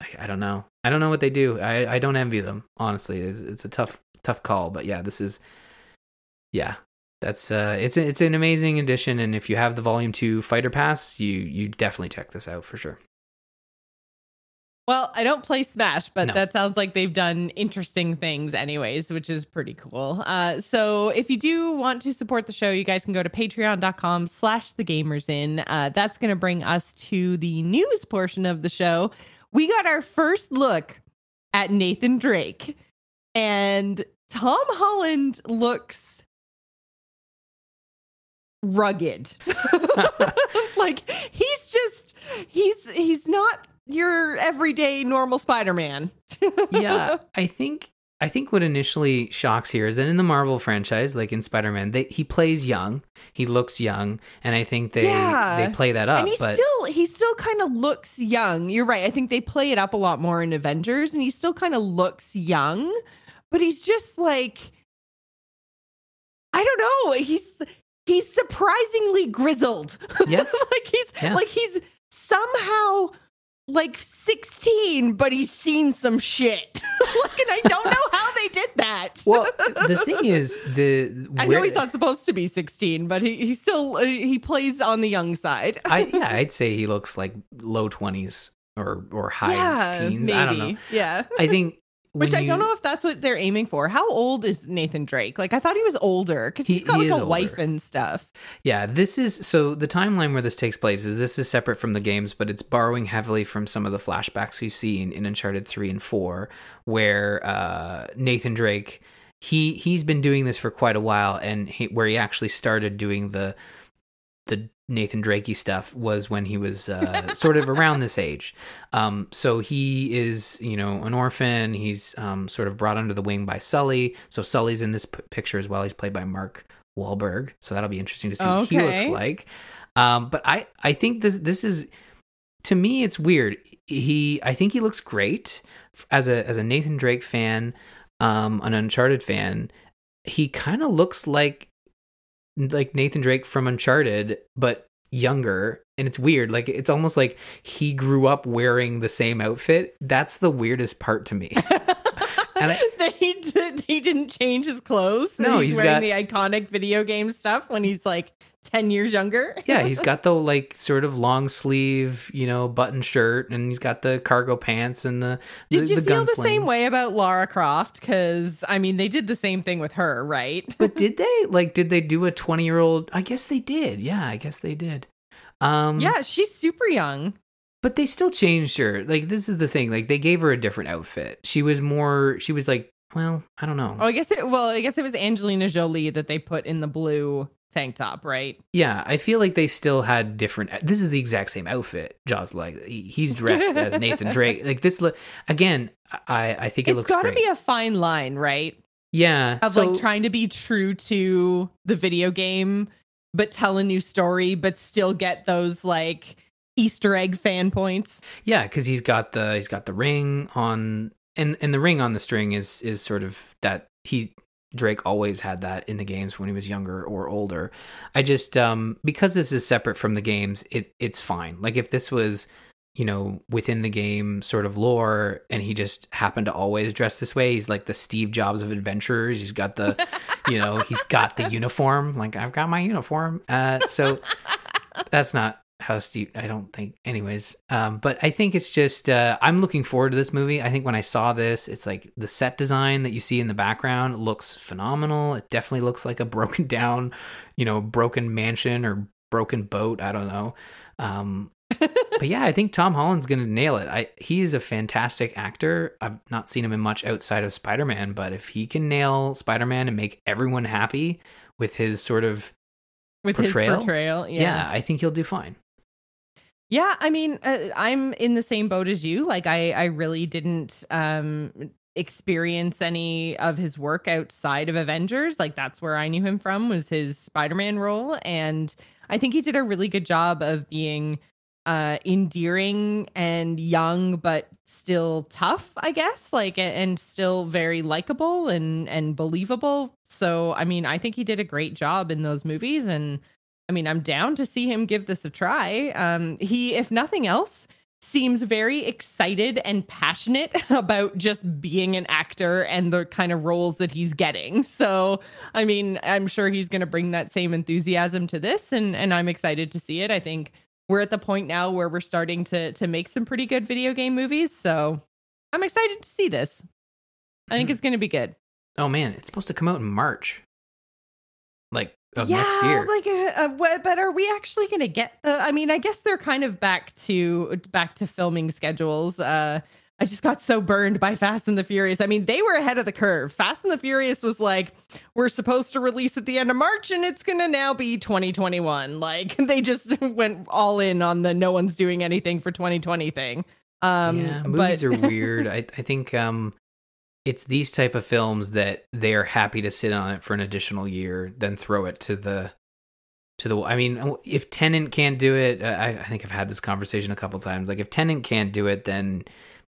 I, I don't know i don't know what they do i i don't envy them honestly it's, it's a tough tough call but yeah this is yeah that's uh it's a, it's an amazing addition and if you have the volume 2 fighter pass you you definitely check this out for sure Well, I don't play Smash, but No. that sounds like they've done interesting things, anyways, which is pretty cool. Uh, so if you do want to support the show, you guys can go to patreon.com slash the Gamer's Inn. Uh, that's going to bring us to the news portion of the show. We got our first look at Nathan Drake, and Tom Holland looks rugged. [laughs] like he's just he's he's not your everyday normal Spider-Man. [laughs] yeah, I think I think what initially shocks here is that in the Marvel franchise, like in Spider-Man, they he plays young, he looks young, and I think they Yeah. they play that up. and he but still he still kind of looks young. You're right. I think they play it up a lot more in Avengers and he still kind of looks young, but he's just like I don't know. He's he's surprisingly grizzled. [laughs] Yes. like he's Yeah. like he's somehow like 16 but he's seen some shit. [laughs] like and I don't know how they did that. well, [laughs] the thing is the I where- know he's not supposed to be 16, but he, he still uh, he plays on the young side. I yeah, I'd say he looks like low twenties or or high yeah, teens. maybe. I don't know. Yeah. I think Which I don't know if that's what they're aiming for. How old is Nathan Drake? Like I thought he was older because He- he's got he like a wife and stuff. Yeah, this is so the timeline where this takes place is this is separate from the games, but it's borrowing heavily from some of the flashbacks we see in, in Uncharted three and four, where uh, Nathan Drake he he's been doing this for quite a while, and he, where he actually started doing the the Nathan Drakey stuff was when he was uh, sort of around this age. Um, so he is, you know, an orphan. He's um, sort of brought under the wing by Sully. So Sully's in this p- picture as well. He's played by Mark Wahlberg. So that'll be interesting to see what he looks like. Um, but I, I think this this is to me it's weird. He I think he looks great as a as a Nathan Drake fan, um an Uncharted fan. He kind of looks like like Nathan Drake from Uncharted but younger and it's weird like it's almost like he grew up wearing the same outfit. That's the weirdest part to me. [laughs] and I, [laughs] that he did, he didn't change his clothes. No, he's, he's wearing got- the iconic video game stuff when he's like ten years younger. [laughs] yeah, he's got the like sort of long sleeve, you know, button shirt, and he's got the cargo pants and the. Did the, you the feel the same way about Lara Croft? Because I mean, they did the same thing with her, right? But [laughs] did they like? Did they do a twenty year old? I guess they did. Yeah, I guess they did. Um, yeah, she's super young. But they still changed her. Like this is the thing. Like they gave her a different outfit. She was more. She was like, well, I don't know. Oh, I guess it. Well, I guess it was Angelina Jolie that they put in the blue tank top, right? Yeah, I feel like they still had different. This is the exact same outfit. Jaws like he's dressed as [laughs] Nathan Drake. Like this look again. I I think it It's looks got to be a fine line, right? yeah, Of so- like trying to be true to the video game, but tell a new story, but still get those like Easter egg fan points. Yeah, because he's got the he's got the ring on, and and the ring on the string is is sort of that he Drake always had that in the games when he was younger or older. I just um because this is separate from the games, it it's fine. Like if this was you know within the game sort of lore and he just happened to always dress this way he's like the steve jobs of adventurers he's got the [laughs] you know he's got the uniform like i've got my uniform uh so that's not how Steve I don't think anyways. Um but I think it's just uh I'm looking forward to this movie. I think when I saw this, it's like the set design that you see in the background looks phenomenal. It definitely looks like a [laughs] broken down, you know, broken mansion or broken boat, I don't know. Um [laughs] but yeah, I think Tom Holland's going to nail it. I he is a fantastic actor. I've not seen him in much outside of Spider-Man, but if he can nail Spider-Man and make everyone happy with his sort of With Portrayal? his portrayal, yeah, yeah. I think he'll do fine. Yeah, I mean, uh, I'm in the same boat as you. Like, I, I really didn't um experience any of his work outside of Avengers. Like, that's where I knew him from was his Spider-Man role, and I think he did a really good job of being uh endearing and young but still tough i guess like and still very likable and and believable so i mean i think he did a great job in those movies and I mean, I'm down to see him give this a try. Um, he, if nothing else, seems very excited and passionate [laughs] about just being an actor and the kind of roles that he's getting. So, I mean, I'm sure he's going to bring that same enthusiasm to this, and and I'm excited to see it. I think we're at the point now where we're starting to to make some pretty good video game movies. So, I'm excited to see this. I think Mhm. it's going to be good. Oh man, it's supposed to come out in March, like of yeah, next year. like, uh, uh, what- but are we actually going to get? Uh, I mean, I guess they're kind of back to back to filming schedules. Uh, I just got so burned by Fast and the Furious. I mean, they were ahead of the curve. Fast and the Furious was like, we're supposed to release at the end of March, and it's going to now be 2021. Like, [laughs] they just [laughs] went all in on the no one's doing anything for 2020 thing. Um, yeah, but- movies are [laughs] weird. I I think um, it's these type of films that they are happy to sit on it for an additional year, then throw it to the to the. I mean, if Tenet can't do it, uh, I, I think I've had this conversation a couple times. Like if Tenet can't do it, then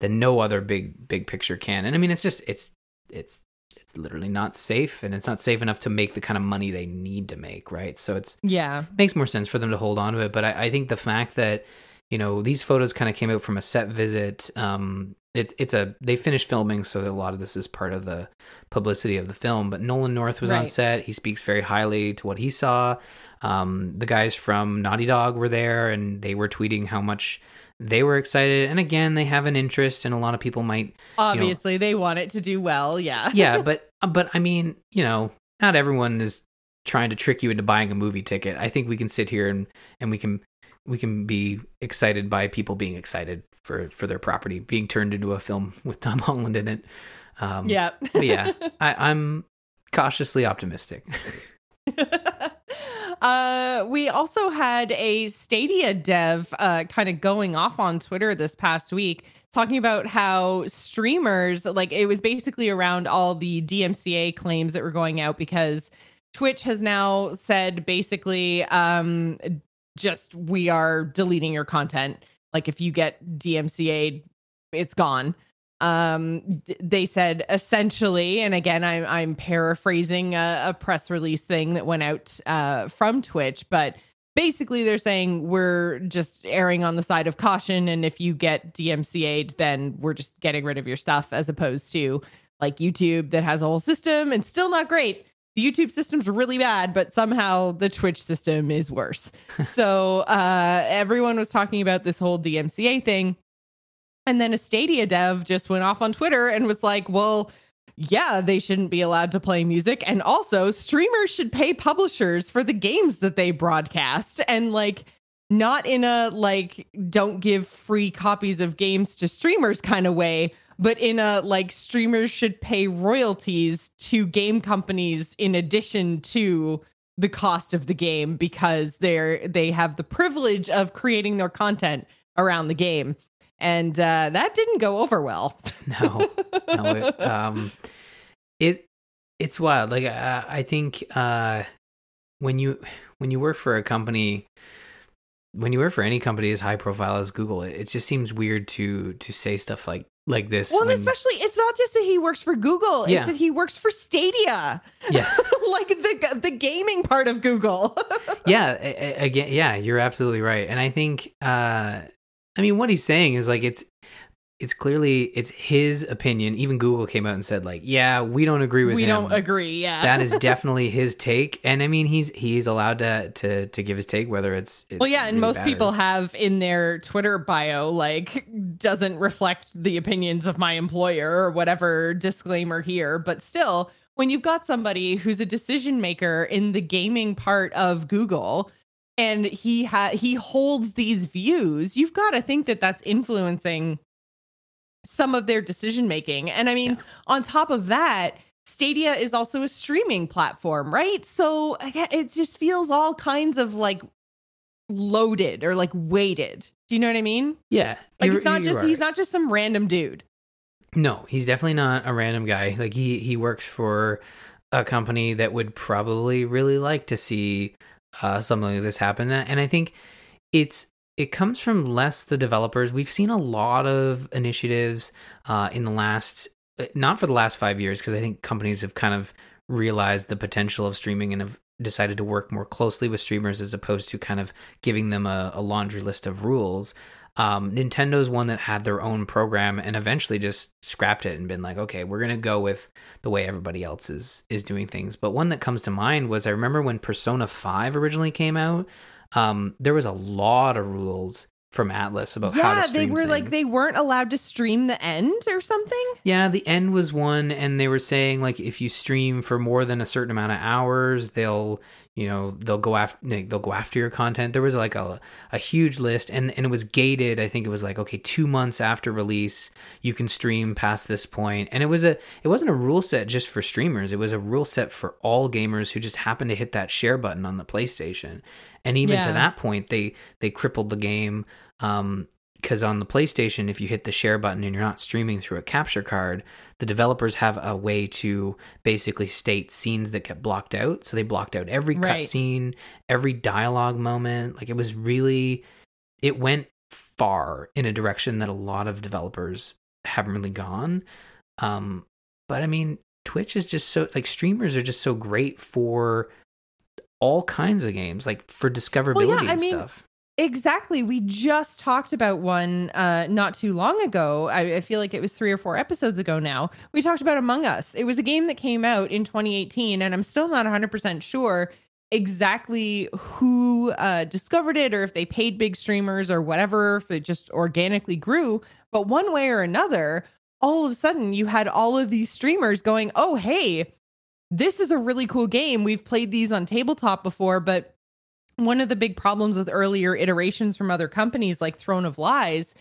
then no other big big picture can. And I mean, it's just it's it's it's literally not safe, and it's not safe enough to make the kind of money they need to make, right? So it's yeah, makes more sense for them to hold on to it. But I, I think the fact that you know these photos kind of came out from a set visit. Um, it's it's a they finished filming, so a lot of this is part of the publicity of the film. But Nolan North was on set. He speaks very highly to what he saw. Um, the guys from Naughty Dog were there, and they were tweeting how much they were excited. And again, they have an interest, and a lot of people might obviously they want it to do well. Yeah, yeah, [laughs] but but I mean, you know, not everyone is trying to trick you into buying a movie ticket. I think we can sit here and and we can we can be excited by people being excited for for their property being turned into a film with Tom [laughs] Holland in it. Um, yeah, yeah, I, I'm cautiously optimistic. [laughs] uh, we also had a Stadia dev uh, kind of going off on Twitter this past week, talking about how streamers, like it was basically around all the DMCA claims that were going out because Twitch has now said basically, um, just we are deleting your content. Like if you get DMCA, it's gone. Um, they said essentially, and again, I'm I'm paraphrasing a, a press release thing that went out uh, from Twitch, but basically they're saying we're just erring on the side of caution, and if you get DMCA'd, then we're just getting rid of your stuff, as opposed to like YouTube that has a whole system and still not great the YouTube system's really bad, but somehow the Twitch system is worse. [laughs] so uh, everyone was talking about this whole DMCA thing. And then a Stadia dev just went off on Twitter and was like, well, yeah, they shouldn't be allowed to play music. And also, streamers should pay publishers for the games that they broadcast. And like, not in a like, don't give free copies of games to streamers kind of way, but in a like streamers should pay royalties to game companies in addition to the cost of the game because they're they have the privilege of creating their content around the game. And uh, that didn't go over well. No. No it, [laughs] um it it's wild. Like uh, i think uh when you when you work for a company when you work for any company as high profile as google it, it just seems weird to to say stuff like like this. Well, when... especially it's not just that he works for Google; yeah. it's that he works for Stadia. Yeah, [laughs] like the the gaming part of Google. [laughs] yeah, again, yeah, you're absolutely right, and I think, uh I mean, what he's saying is like it's it's clearly it's his opinion. Even Google came out and said like, "Yeah, we don't agree with we him." We don't agree. Yeah, that is [laughs] definitely his take, and I mean, he's he's allowed to to to give his take, whether it's, it's well, yeah. And most people or... have in their Twitter bio like doesn't reflect the opinions of my employer or whatever disclaimer here, but still, when you've got somebody who's a decision maker in the gaming part of Google and he ha- he holds these views you've got to think that that's influencing some of their decision making. And I mean, yeah. on top of that, Stadia is also a streaming platform, right? So it just feels all kinds of like loaded or like weighted. Do you know what I mean? Yeah. Like it's not just right. he's not just some random dude. No, he's definitely not a random guy. Like he he works for a company that would probably really like to see uh, something like this happen. And I think it's it comes from less the developers. We've seen a lot of initiatives uh, in the last, uh, not for the last five years, because I think companies have kind of realized the potential of streaming and have decided to work more closely with streamers as opposed to kind of giving them a, a laundry list of rules. Um, Nintendo's one that had their own program and eventually just scrapped it and been like, okay, we're gonna go with the way everybody else is is doing things. But one that comes to mind was I remember when Persona Five originally came out um, there was a lot of rules from Atlus about yeah, how to stream. they were things. like they weren't allowed to stream the end or something. Yeah, the end was one, and they were saying like if you stream for more than a certain amount of hours, they'll you know they'll go after they'll go after your content. There was like a, a huge list and and it was gated i think it was like okay two months after release you can stream past this point. And it was a it wasn't a rule set just for streamers. It was a rule set for all gamers who just happened to hit that share button on the playstation. And even yeah. to that point they they crippled the game. Um because on the PlayStation, if you hit the share button and you're not streaming through a capture card, the developers have a way to basically state scenes that get blocked out. So they blocked out every right. cutscene, every dialogue moment. Like it was really, it went far in a direction that a lot of developers haven't really gone. Um, but I mean, Twitch is just so like streamers are just so great for all kinds of games, like for discoverability well, yeah, and mean, stuff. Exactly. We just talked about one uh, not too long ago. I, I, feel like it was three or four episodes ago now. We talked about Among Us. It was a game that came out in 2018, and I'm still not 100% sure exactly who uh, discovered it or if they paid big streamers or whatever, if it just organically grew. But one way or another, all of a sudden you had all of these streamers going, oh, hey, this is a really cool game. We've played these on tabletop before, but one of the big problems with earlier iterations from other companies like Throne of Lies,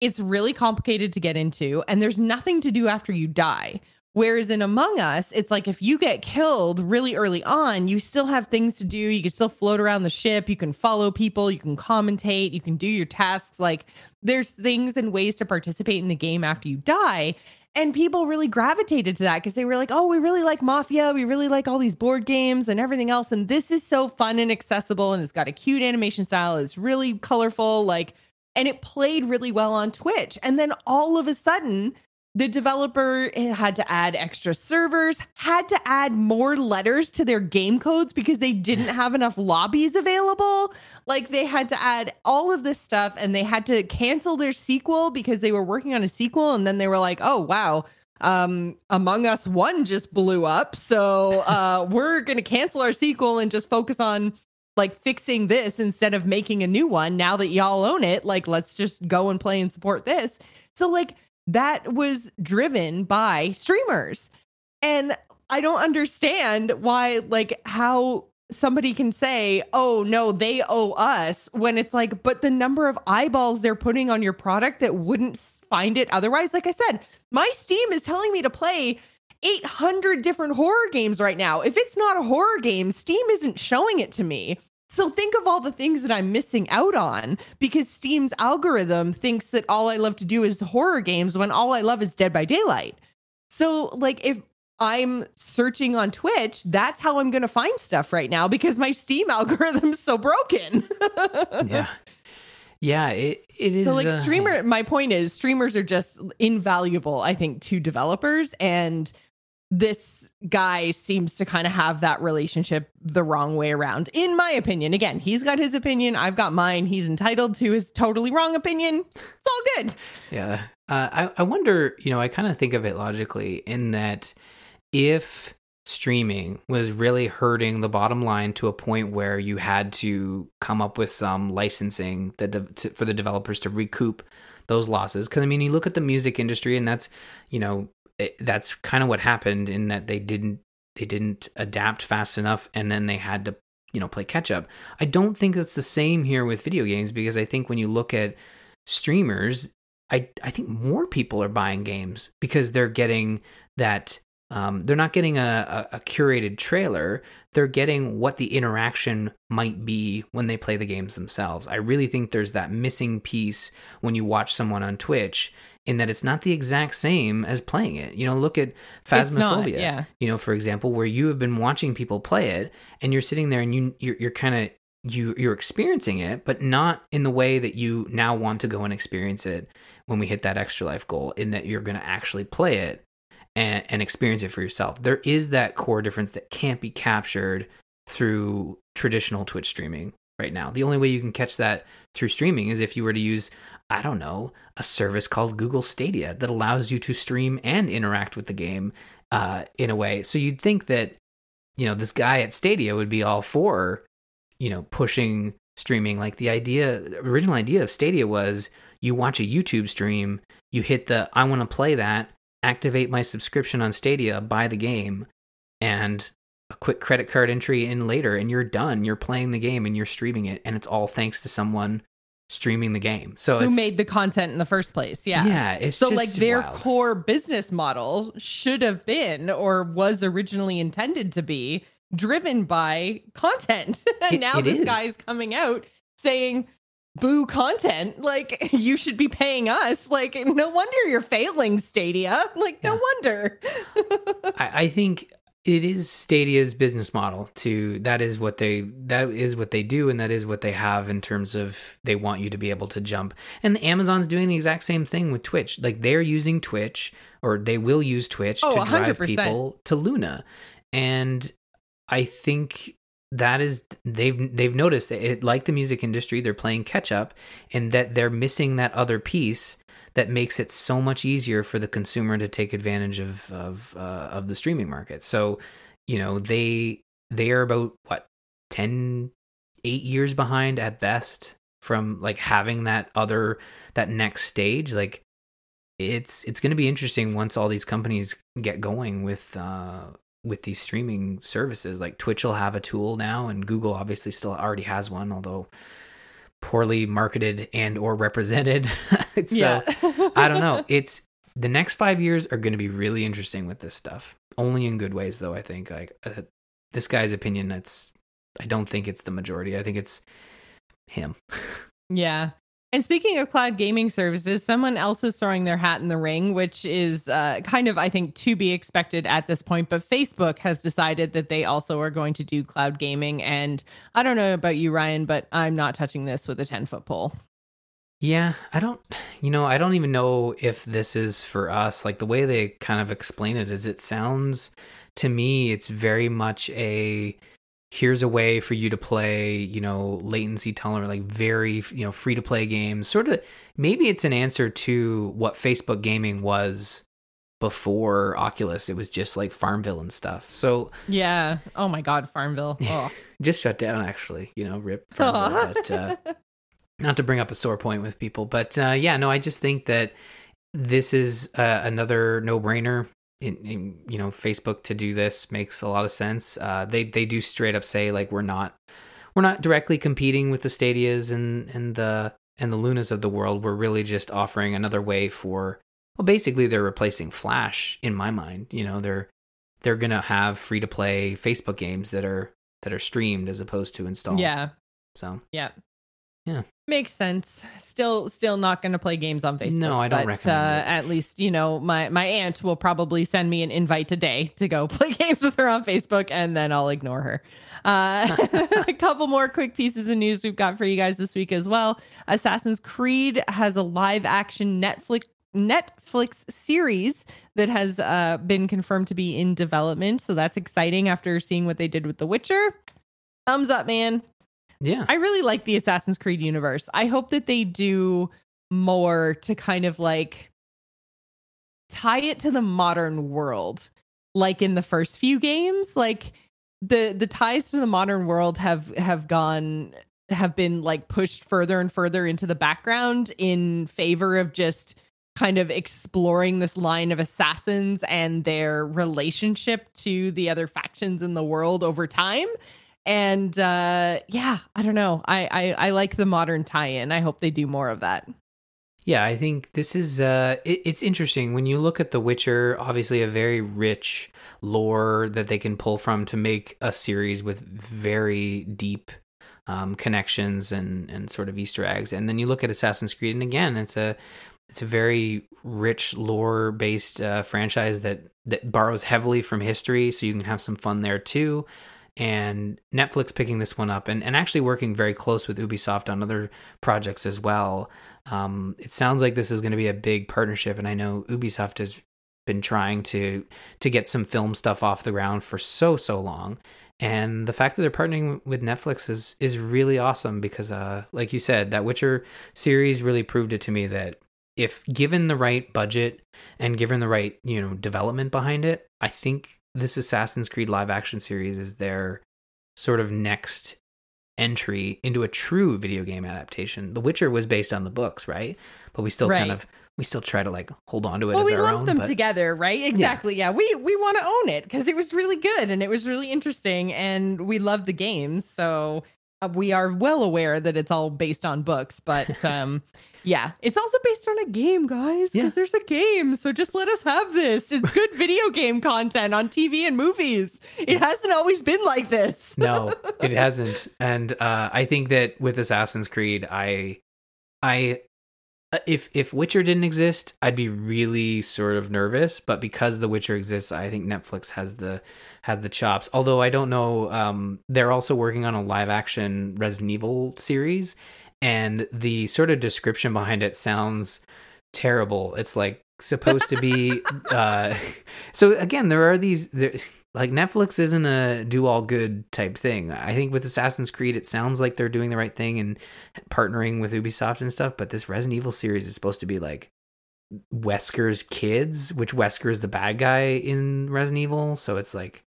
it's really complicated to get into and there's nothing to do after you die. Whereas in Among Us, it's like if you get killed really early on, you still have things to do. You can still float around the ship, you can follow people, you can commentate, you can do your tasks. Like there's things and ways to participate in the game after you die. And people really gravitated to that because they were like, oh, we really like Mafia. We really like all these board games and everything else. And this is so fun and accessible. And it's got a cute animation style. It's really colorful. Like, and it played really well on Twitch. And then all of a sudden, the developer had to add extra servers, had to add more letters to their game codes because they didn't [sighs] have enough lobbies available. Like they had to add all of this stuff and they had to cancel their sequel because they were working on a sequel and then they were like, "Oh, wow, um Among Us 1 just blew up. So, uh [laughs] we're going to cancel our sequel and just focus on like fixing this instead of making a new one now that y'all own it like let's just go and play and support this so like that was driven by streamers. And I don't understand why, like, how somebody can say, oh, no, they owe us when it's like, but the number of eyeballs they're putting on your product that wouldn't find it otherwise. Like I said, my Steam is telling me to play 800 different horror games right now. If it's not a horror game, Steam isn't showing it to me. So think of all the things that I'm missing out on because Steam's algorithm thinks that all I love to do is horror games when all I love is Dead by Daylight. So like if I'm searching on Twitch, that's how I'm going to find stuff right now because my Steam [laughs] algorithm is so broken. [laughs] yeah. Yeah, it, it is. So, like, uh, streamer, my point is, streamers are just invaluable, I think, to developers. And this guy seems to kind of have that relationship the wrong way around, in my opinion. Again, he's got his opinion, I've got mine. He's entitled to his totally wrong opinion. It's all good. Yeah. Uh, I, I wonder, you know, I kind of think of it logically in that if streaming was really hurting the bottom line to a point where you had to come up with some licensing that de- to, for the developers to recoup those losses because i mean you look at the music industry and that's you know it, that's kind of what happened in that they didn't they didn't adapt fast enough and then they had to you know play catch up i don't think that's the same here with video games because i think when you look at streamers i i think more people are buying games because they're getting that um, they're not getting a, a, a, curated trailer. They're getting what the interaction might be when they play the games themselves. I really think there's that missing piece when you watch someone on Twitch in that it's not the exact same as playing it. You know, look at Phasmophobia. Not, yeah. You know, for example, where you have been watching people play it and you're sitting there and you you're, you're kind of you you're experiencing it, but not in the way that you now want to go and experience it when we hit that extra life goal. In that you're going to actually play it and, and experience it for yourself. There is that core difference that can't be captured through traditional Twitch streaming right now. The only way you can catch that through streaming is if you were to use I don't know, a service called Google Stadia that allows you to stream and interact with the game uh, in a way. So you'd think that, you know, this guy at Stadia would be all for, you know, pushing streaming. Like the idea, the original idea of Stadia was you watch a YouTube stream, you hit the I want to play that, activate my subscription on Stadia, buy the game, and a quick credit card entry in later, and you're done. You're playing the game and you're streaming it, and it's all thanks to someone streaming the game. So who made the content in the first place? Yeah, yeah. It's so like their wild. core business model should have been or was originally intended to be driven by content, [laughs] and it, now it this is. guy's coming out saying boo content [laughs] like you should be paying us like no wonder you're failing stadia like yeah. no wonder [laughs] I, I think it is Stadia's business model to that is what they that is what they do and that is what they have in terms of they want you to be able to jump. And Amazon's doing the exact same thing with Twitch. Like they're using Twitch or they will use Twitch oh, to drive 100%. people to Luna. And I think that is they've they've noticed it like the music industry they're playing catch up and that they're missing that other piece that makes it so much easier for the consumer to take advantage of of uh, of the streaming market. So, you know, they they are about what 10 8 years behind at best from like having that other that next stage like it's it's going to be interesting once all these companies get going with uh with these streaming services like Twitch will have a tool now and Google obviously still already has one although poorly marketed and or represented. [laughs] so yeah. I don't know. [laughs] It's the next five years are going to be really interesting with this stuff. Only in good ways, though. I think like uh, this guy's opinion. That's I don't think it's the majority. I think it's him. [laughs] Yeah, and speaking of cloud gaming services, someone else is throwing their hat in the ring, which is uh, kind of, I think, to be expected at this point. But Facebook has decided that they also are going to do cloud gaming. And I don't know about you, Ryan, but I'm not touching this with a 10 foot pole. Yeah, I don't, you know, I don't even know if this is for us. Like the way they kind of explain it is it sounds to me, it's very much a here's a way for you to play, you know, latency tolerant, like very, you know, free to play games. Sort of, maybe it's an answer to what Facebook gaming was before Oculus. It was just like Farmville and stuff. So, yeah. Oh my God, Farmville. [laughs] Oh. just shut down, actually, you know, rip. Farmville, but, uh, [laughs] not to bring up a sore point with people, but uh, yeah, no, I just think that this is uh, another no brainer. In, in, you know Facebook to do this makes a lot of sense. Uh, they they do straight up say like we're not we're not directly competing with the Stadias and and the and the Lunas of the world. We're really just offering another way for well, basically they're replacing Flash in my mind. You know they're they're gonna have free to play Facebook games that are that are streamed as opposed to installed. Yeah. So yeah, yeah. Makes sense. Still still not going to play games on Facebook. No, I don't but, recommend uh, it. At least, you know, my my aunt will probably send me an invite today to go [laughs] play games with her on Facebook and then I'll ignore her. Uh, [laughs] a couple more quick pieces of news we've got for you guys this week as well. Assassin's Creed has a live action Netflix Netflix series that has uh, been confirmed to be in development. So that's exciting after seeing what they did with The Witcher. Thumbs up, man. Yeah. I really like the Assassin's Creed universe. I hope that they do more to kind of like tie it to the modern world like in the first few games like the the ties to the modern world have have gone have been like pushed further and further into the background in favor of just kind of exploring this line of assassins and their relationship to the other factions in the world over time and uh yeah i don't know I, I i like the modern tie-in i hope they do more of that Yeah, I think this is uh it, it's interesting when you look at The Witcher, obviously a very rich lore that they can pull from to make a series with very deep um, connections and and sort of Easter eggs. And then you look at Assassin's Creed, and again, it's a it's a very rich lore based uh, franchise that that borrows heavily from history, so you can have some fun there too. And Netflix picking this one up and, and actually working very close with Ubisoft on other projects as well. Um, it sounds like this is going to be a big partnership, and I know Ubisoft has been trying to to get some film stuff off the ground for so so long. And the fact that they're partnering with Netflix is is really awesome because, uh, like you said, that Witcher series really proved it to me that if given the right budget and given the right you know development behind it, I think this Assassin's Creed live action series is their sort of next entry into a true video game adaptation. The Witcher was based on the books, right? But we still Right. kind of we still try to like hold on to it well as we lumped own. them but together right exactly yeah, we we want to own it because it was really good and it was really interesting and we love the games so we are well aware that it's all based on books but [laughs] um yeah. It's also based on a game guys because Yeah. there's a game so just let us have this. It's good [laughs] video game content on tv and movies. It hasn't always been like this. No, it [laughs] hasn't. And uh, I think that with Assassin's Creed, I, I, uh, if if Witcher didn't exist, I'd be really sort of nervous. But because The Witcher exists, I think Netflix has the has the chops. Although I don't know, um, they're also working on a live action Resident Evil series, and the sort of description behind it sounds terrible. It's like supposed to be. [laughs] uh, [laughs] so again, there are these. There, like Netflix isn't a do all good type thing. I think with Assassin's Creed, it sounds like they're doing the right thing and partnering with Ubisoft and stuff. But this Resident Evil series is supposed to be like Wesker's kids, which Wesker is the bad guy in Resident Evil. So it's like,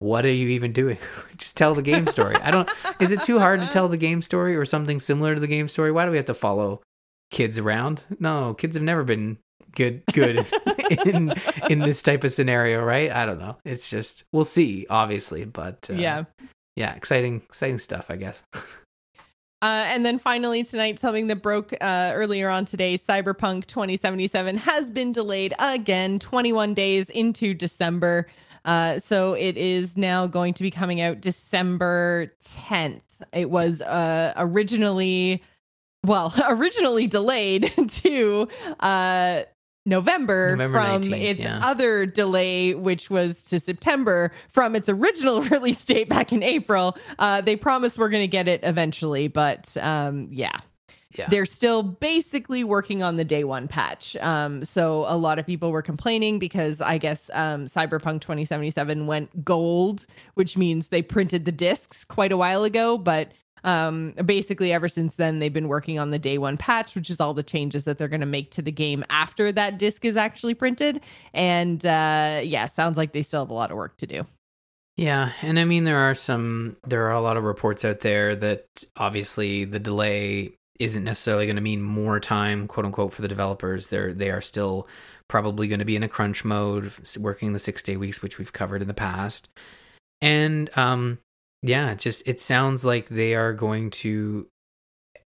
what are you even doing? [laughs] Just tell the game story. I don't. Is it too hard to tell the game story or something similar to the game story? Why do we have to follow kids around? No, kids have never been good good in in this type of scenario, right? I don't know. It's just we'll see, obviously, but uh, yeah yeah, exciting exciting stuff, I guess. [laughs] Uh, and then finally tonight, something that broke uh, earlier on today, Cyberpunk 2077 has been delayed again, 21 days into December. Uh, so it is now going to be coming out December 10th. It was uh, originally, well, [laughs] originally delayed [laughs] to uh, November, November from 19th, its yeah. other delay, which was to September from its original [laughs] release date back in April. Uh, they promised we're going to get it eventually, but um, yeah, Yeah. they're still basically working on the day one patch. Um, so a lot of people were complaining because I guess um, Cyberpunk 2077 went gold, which means they printed the discs quite a while ago. But um, basically, ever since then, they've been working on the day one patch, which is all the changes that they're going to make to the game after that disc is actually printed. And uh, yeah, sounds like they still have a lot of work to do. Yeah, and I mean there are some there are a lot of reports out there that obviously the delay isn't necessarily going to mean more time, quote unquote, for the developers. They're they are still probably going to be in a crunch mode, working the six day weeks, which we've covered in the past. And um, yeah, it just it sounds like they are going to.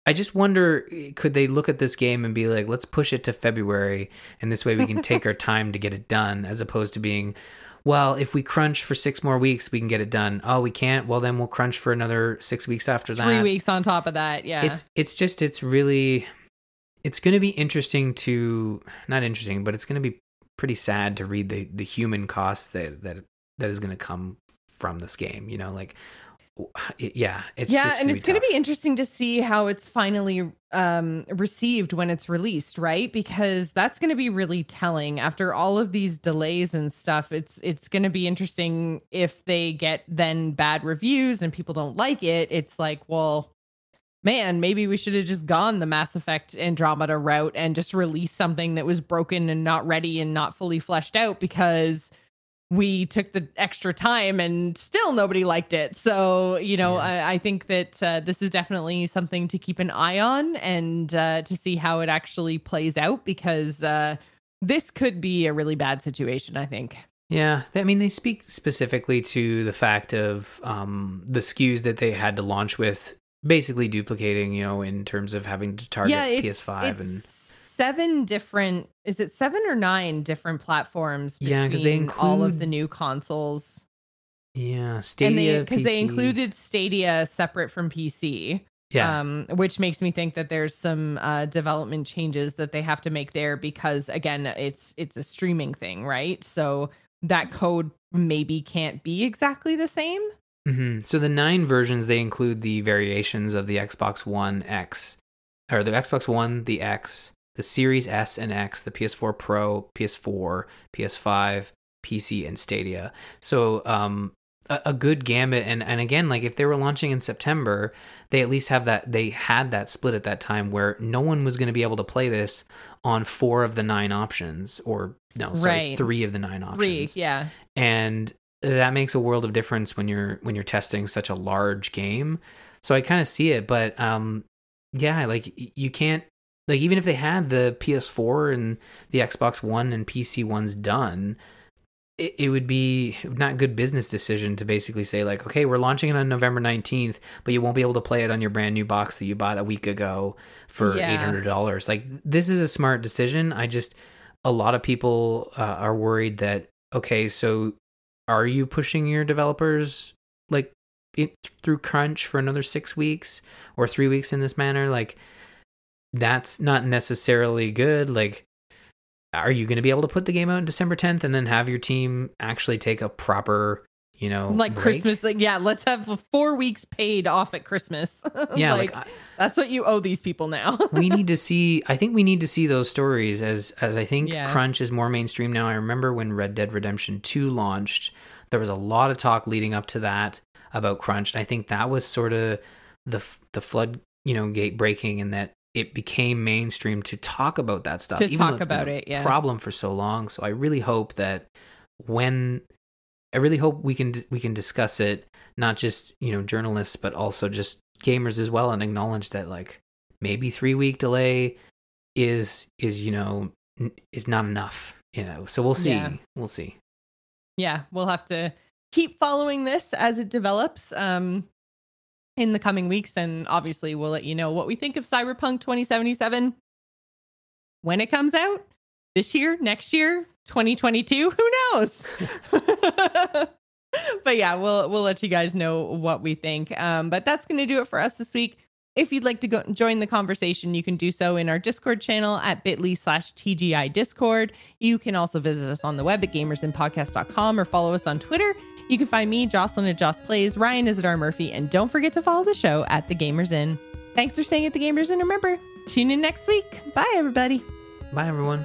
I just wonder, eh, could they look at this game and be like, let's push it to February, and this way we can take our [laughs] time to get it done, as opposed to being, well, if we crunch for six more weeks, we can get it done. Oh, we can't. Well, then we'll crunch for another six weeks after that. Three weeks on top of that. Yeah. It's it's just it's really it's going to be interesting to not interesting, but it's going to be pretty sad to read the the human cost that that that is going to come from this game. You know, like yeah, it's yeah, and it's going to be interesting to see how it's finally um, received when it's released, right? Because that's going to be really telling after all of these delays and stuff. It's it's going to be interesting if they get then bad reviews and people don't like it. It's like, well, man, maybe we should have just gone the Mass Effect Andromeda route and just released something that was broken and not ready and not fully fleshed out because we took the extra time and still nobody liked it. So, you know, Yeah. I, I think that uh, this is definitely something to keep an eye on and uh, to see how it actually plays out because uh, this could be a really bad situation, I think. Yeah, I mean, they speak specifically to the fact of um, the SKUs that they had to launch with, basically duplicating, you know, in terms of having to target yeah, it's, PS5 it's and seven different, is it seven or nine different platforms? Yeah, 'cause they between all of the new consoles. yeah, Stadia because they PC. included Stadia separate from PC. yeah, um, which makes me think that there's some uh, development changes that they have to make there because again, it's it's a streaming thing, right? So that code maybe can't be exactly the same. hmm So the nine versions they include the variations of the Xbox One X, or the Xbox One, the X, the Series S and X, the PS4 Pro, PS4, PS5, PC, and Stadia. So um, a, a good gambit, and and again, like if they were launching in September, they at least have that. They had that split at that time where no one was going to be able to play this on four of the nine options, or no, sorry, Right. three of the nine options Three, yeah, and that makes a world of difference when you're when you're testing such a large game so i kind of see it but um yeah like you can't like even if they had the ps4 and the xbox one and pc ones done it, it would be not good business decision to basically say like okay we're launching it on november 19th but you won't be able to play it on your brand new box that you bought a week ago for Yeah. $800 like this is a smart decision. I just a lot of people uh, are worried that okay so are you pushing your developers like it, through crunch for another six weeks or three weeks in this manner? Like that's not necessarily good like are you going to be able to put the game out on december 10th and then have your team actually take a proper you know like break? Christmas. Like, yeah, let's have four weeks paid off at Christmas. [laughs] yeah like, like, I- that's what you owe these people now. [laughs] we need to [laughs] see i think we need to see those stories as as i think Yeah. crunch is more mainstream now i remember when red dead redemption 2 launched there was a lot of talk leading up to that about crunch and i think that was sort of the the flood you know gate breaking and that it became mainstream to talk about that stuff To even talk it's been about a it, yeah. problem for so long. So i really hope that when i really hope we can we can discuss it not just you know journalists but also just gamers as well and acknowledge that like maybe three week delay is is you know n- is not enough you know. So we'll see. Yeah. we'll see. Yeah, we'll have to keep following this as it develops. Um in the coming weeks and obviously we'll let you know what we think of Cyberpunk 2077 when it comes out this year, next year, 2022, who knows. [laughs] but yeah, we'll we'll let you guys know what we think. Um but that's going to do it for us this week. If you'd like to go join the conversation, you can do so in our Discord channel at bit.ly slash TGI Discord. You can also visit us on the web at gamersinnpodcast.com or follow us on Twitter. You can find me, Jocelyn at Joss Plays, Ryan is at R Murphy, and don't forget to follow the show at The Gamers Inn. Thanks for staying at The Gamers Inn. Remember, Tune in next week. Bye, everybody. Bye, everyone.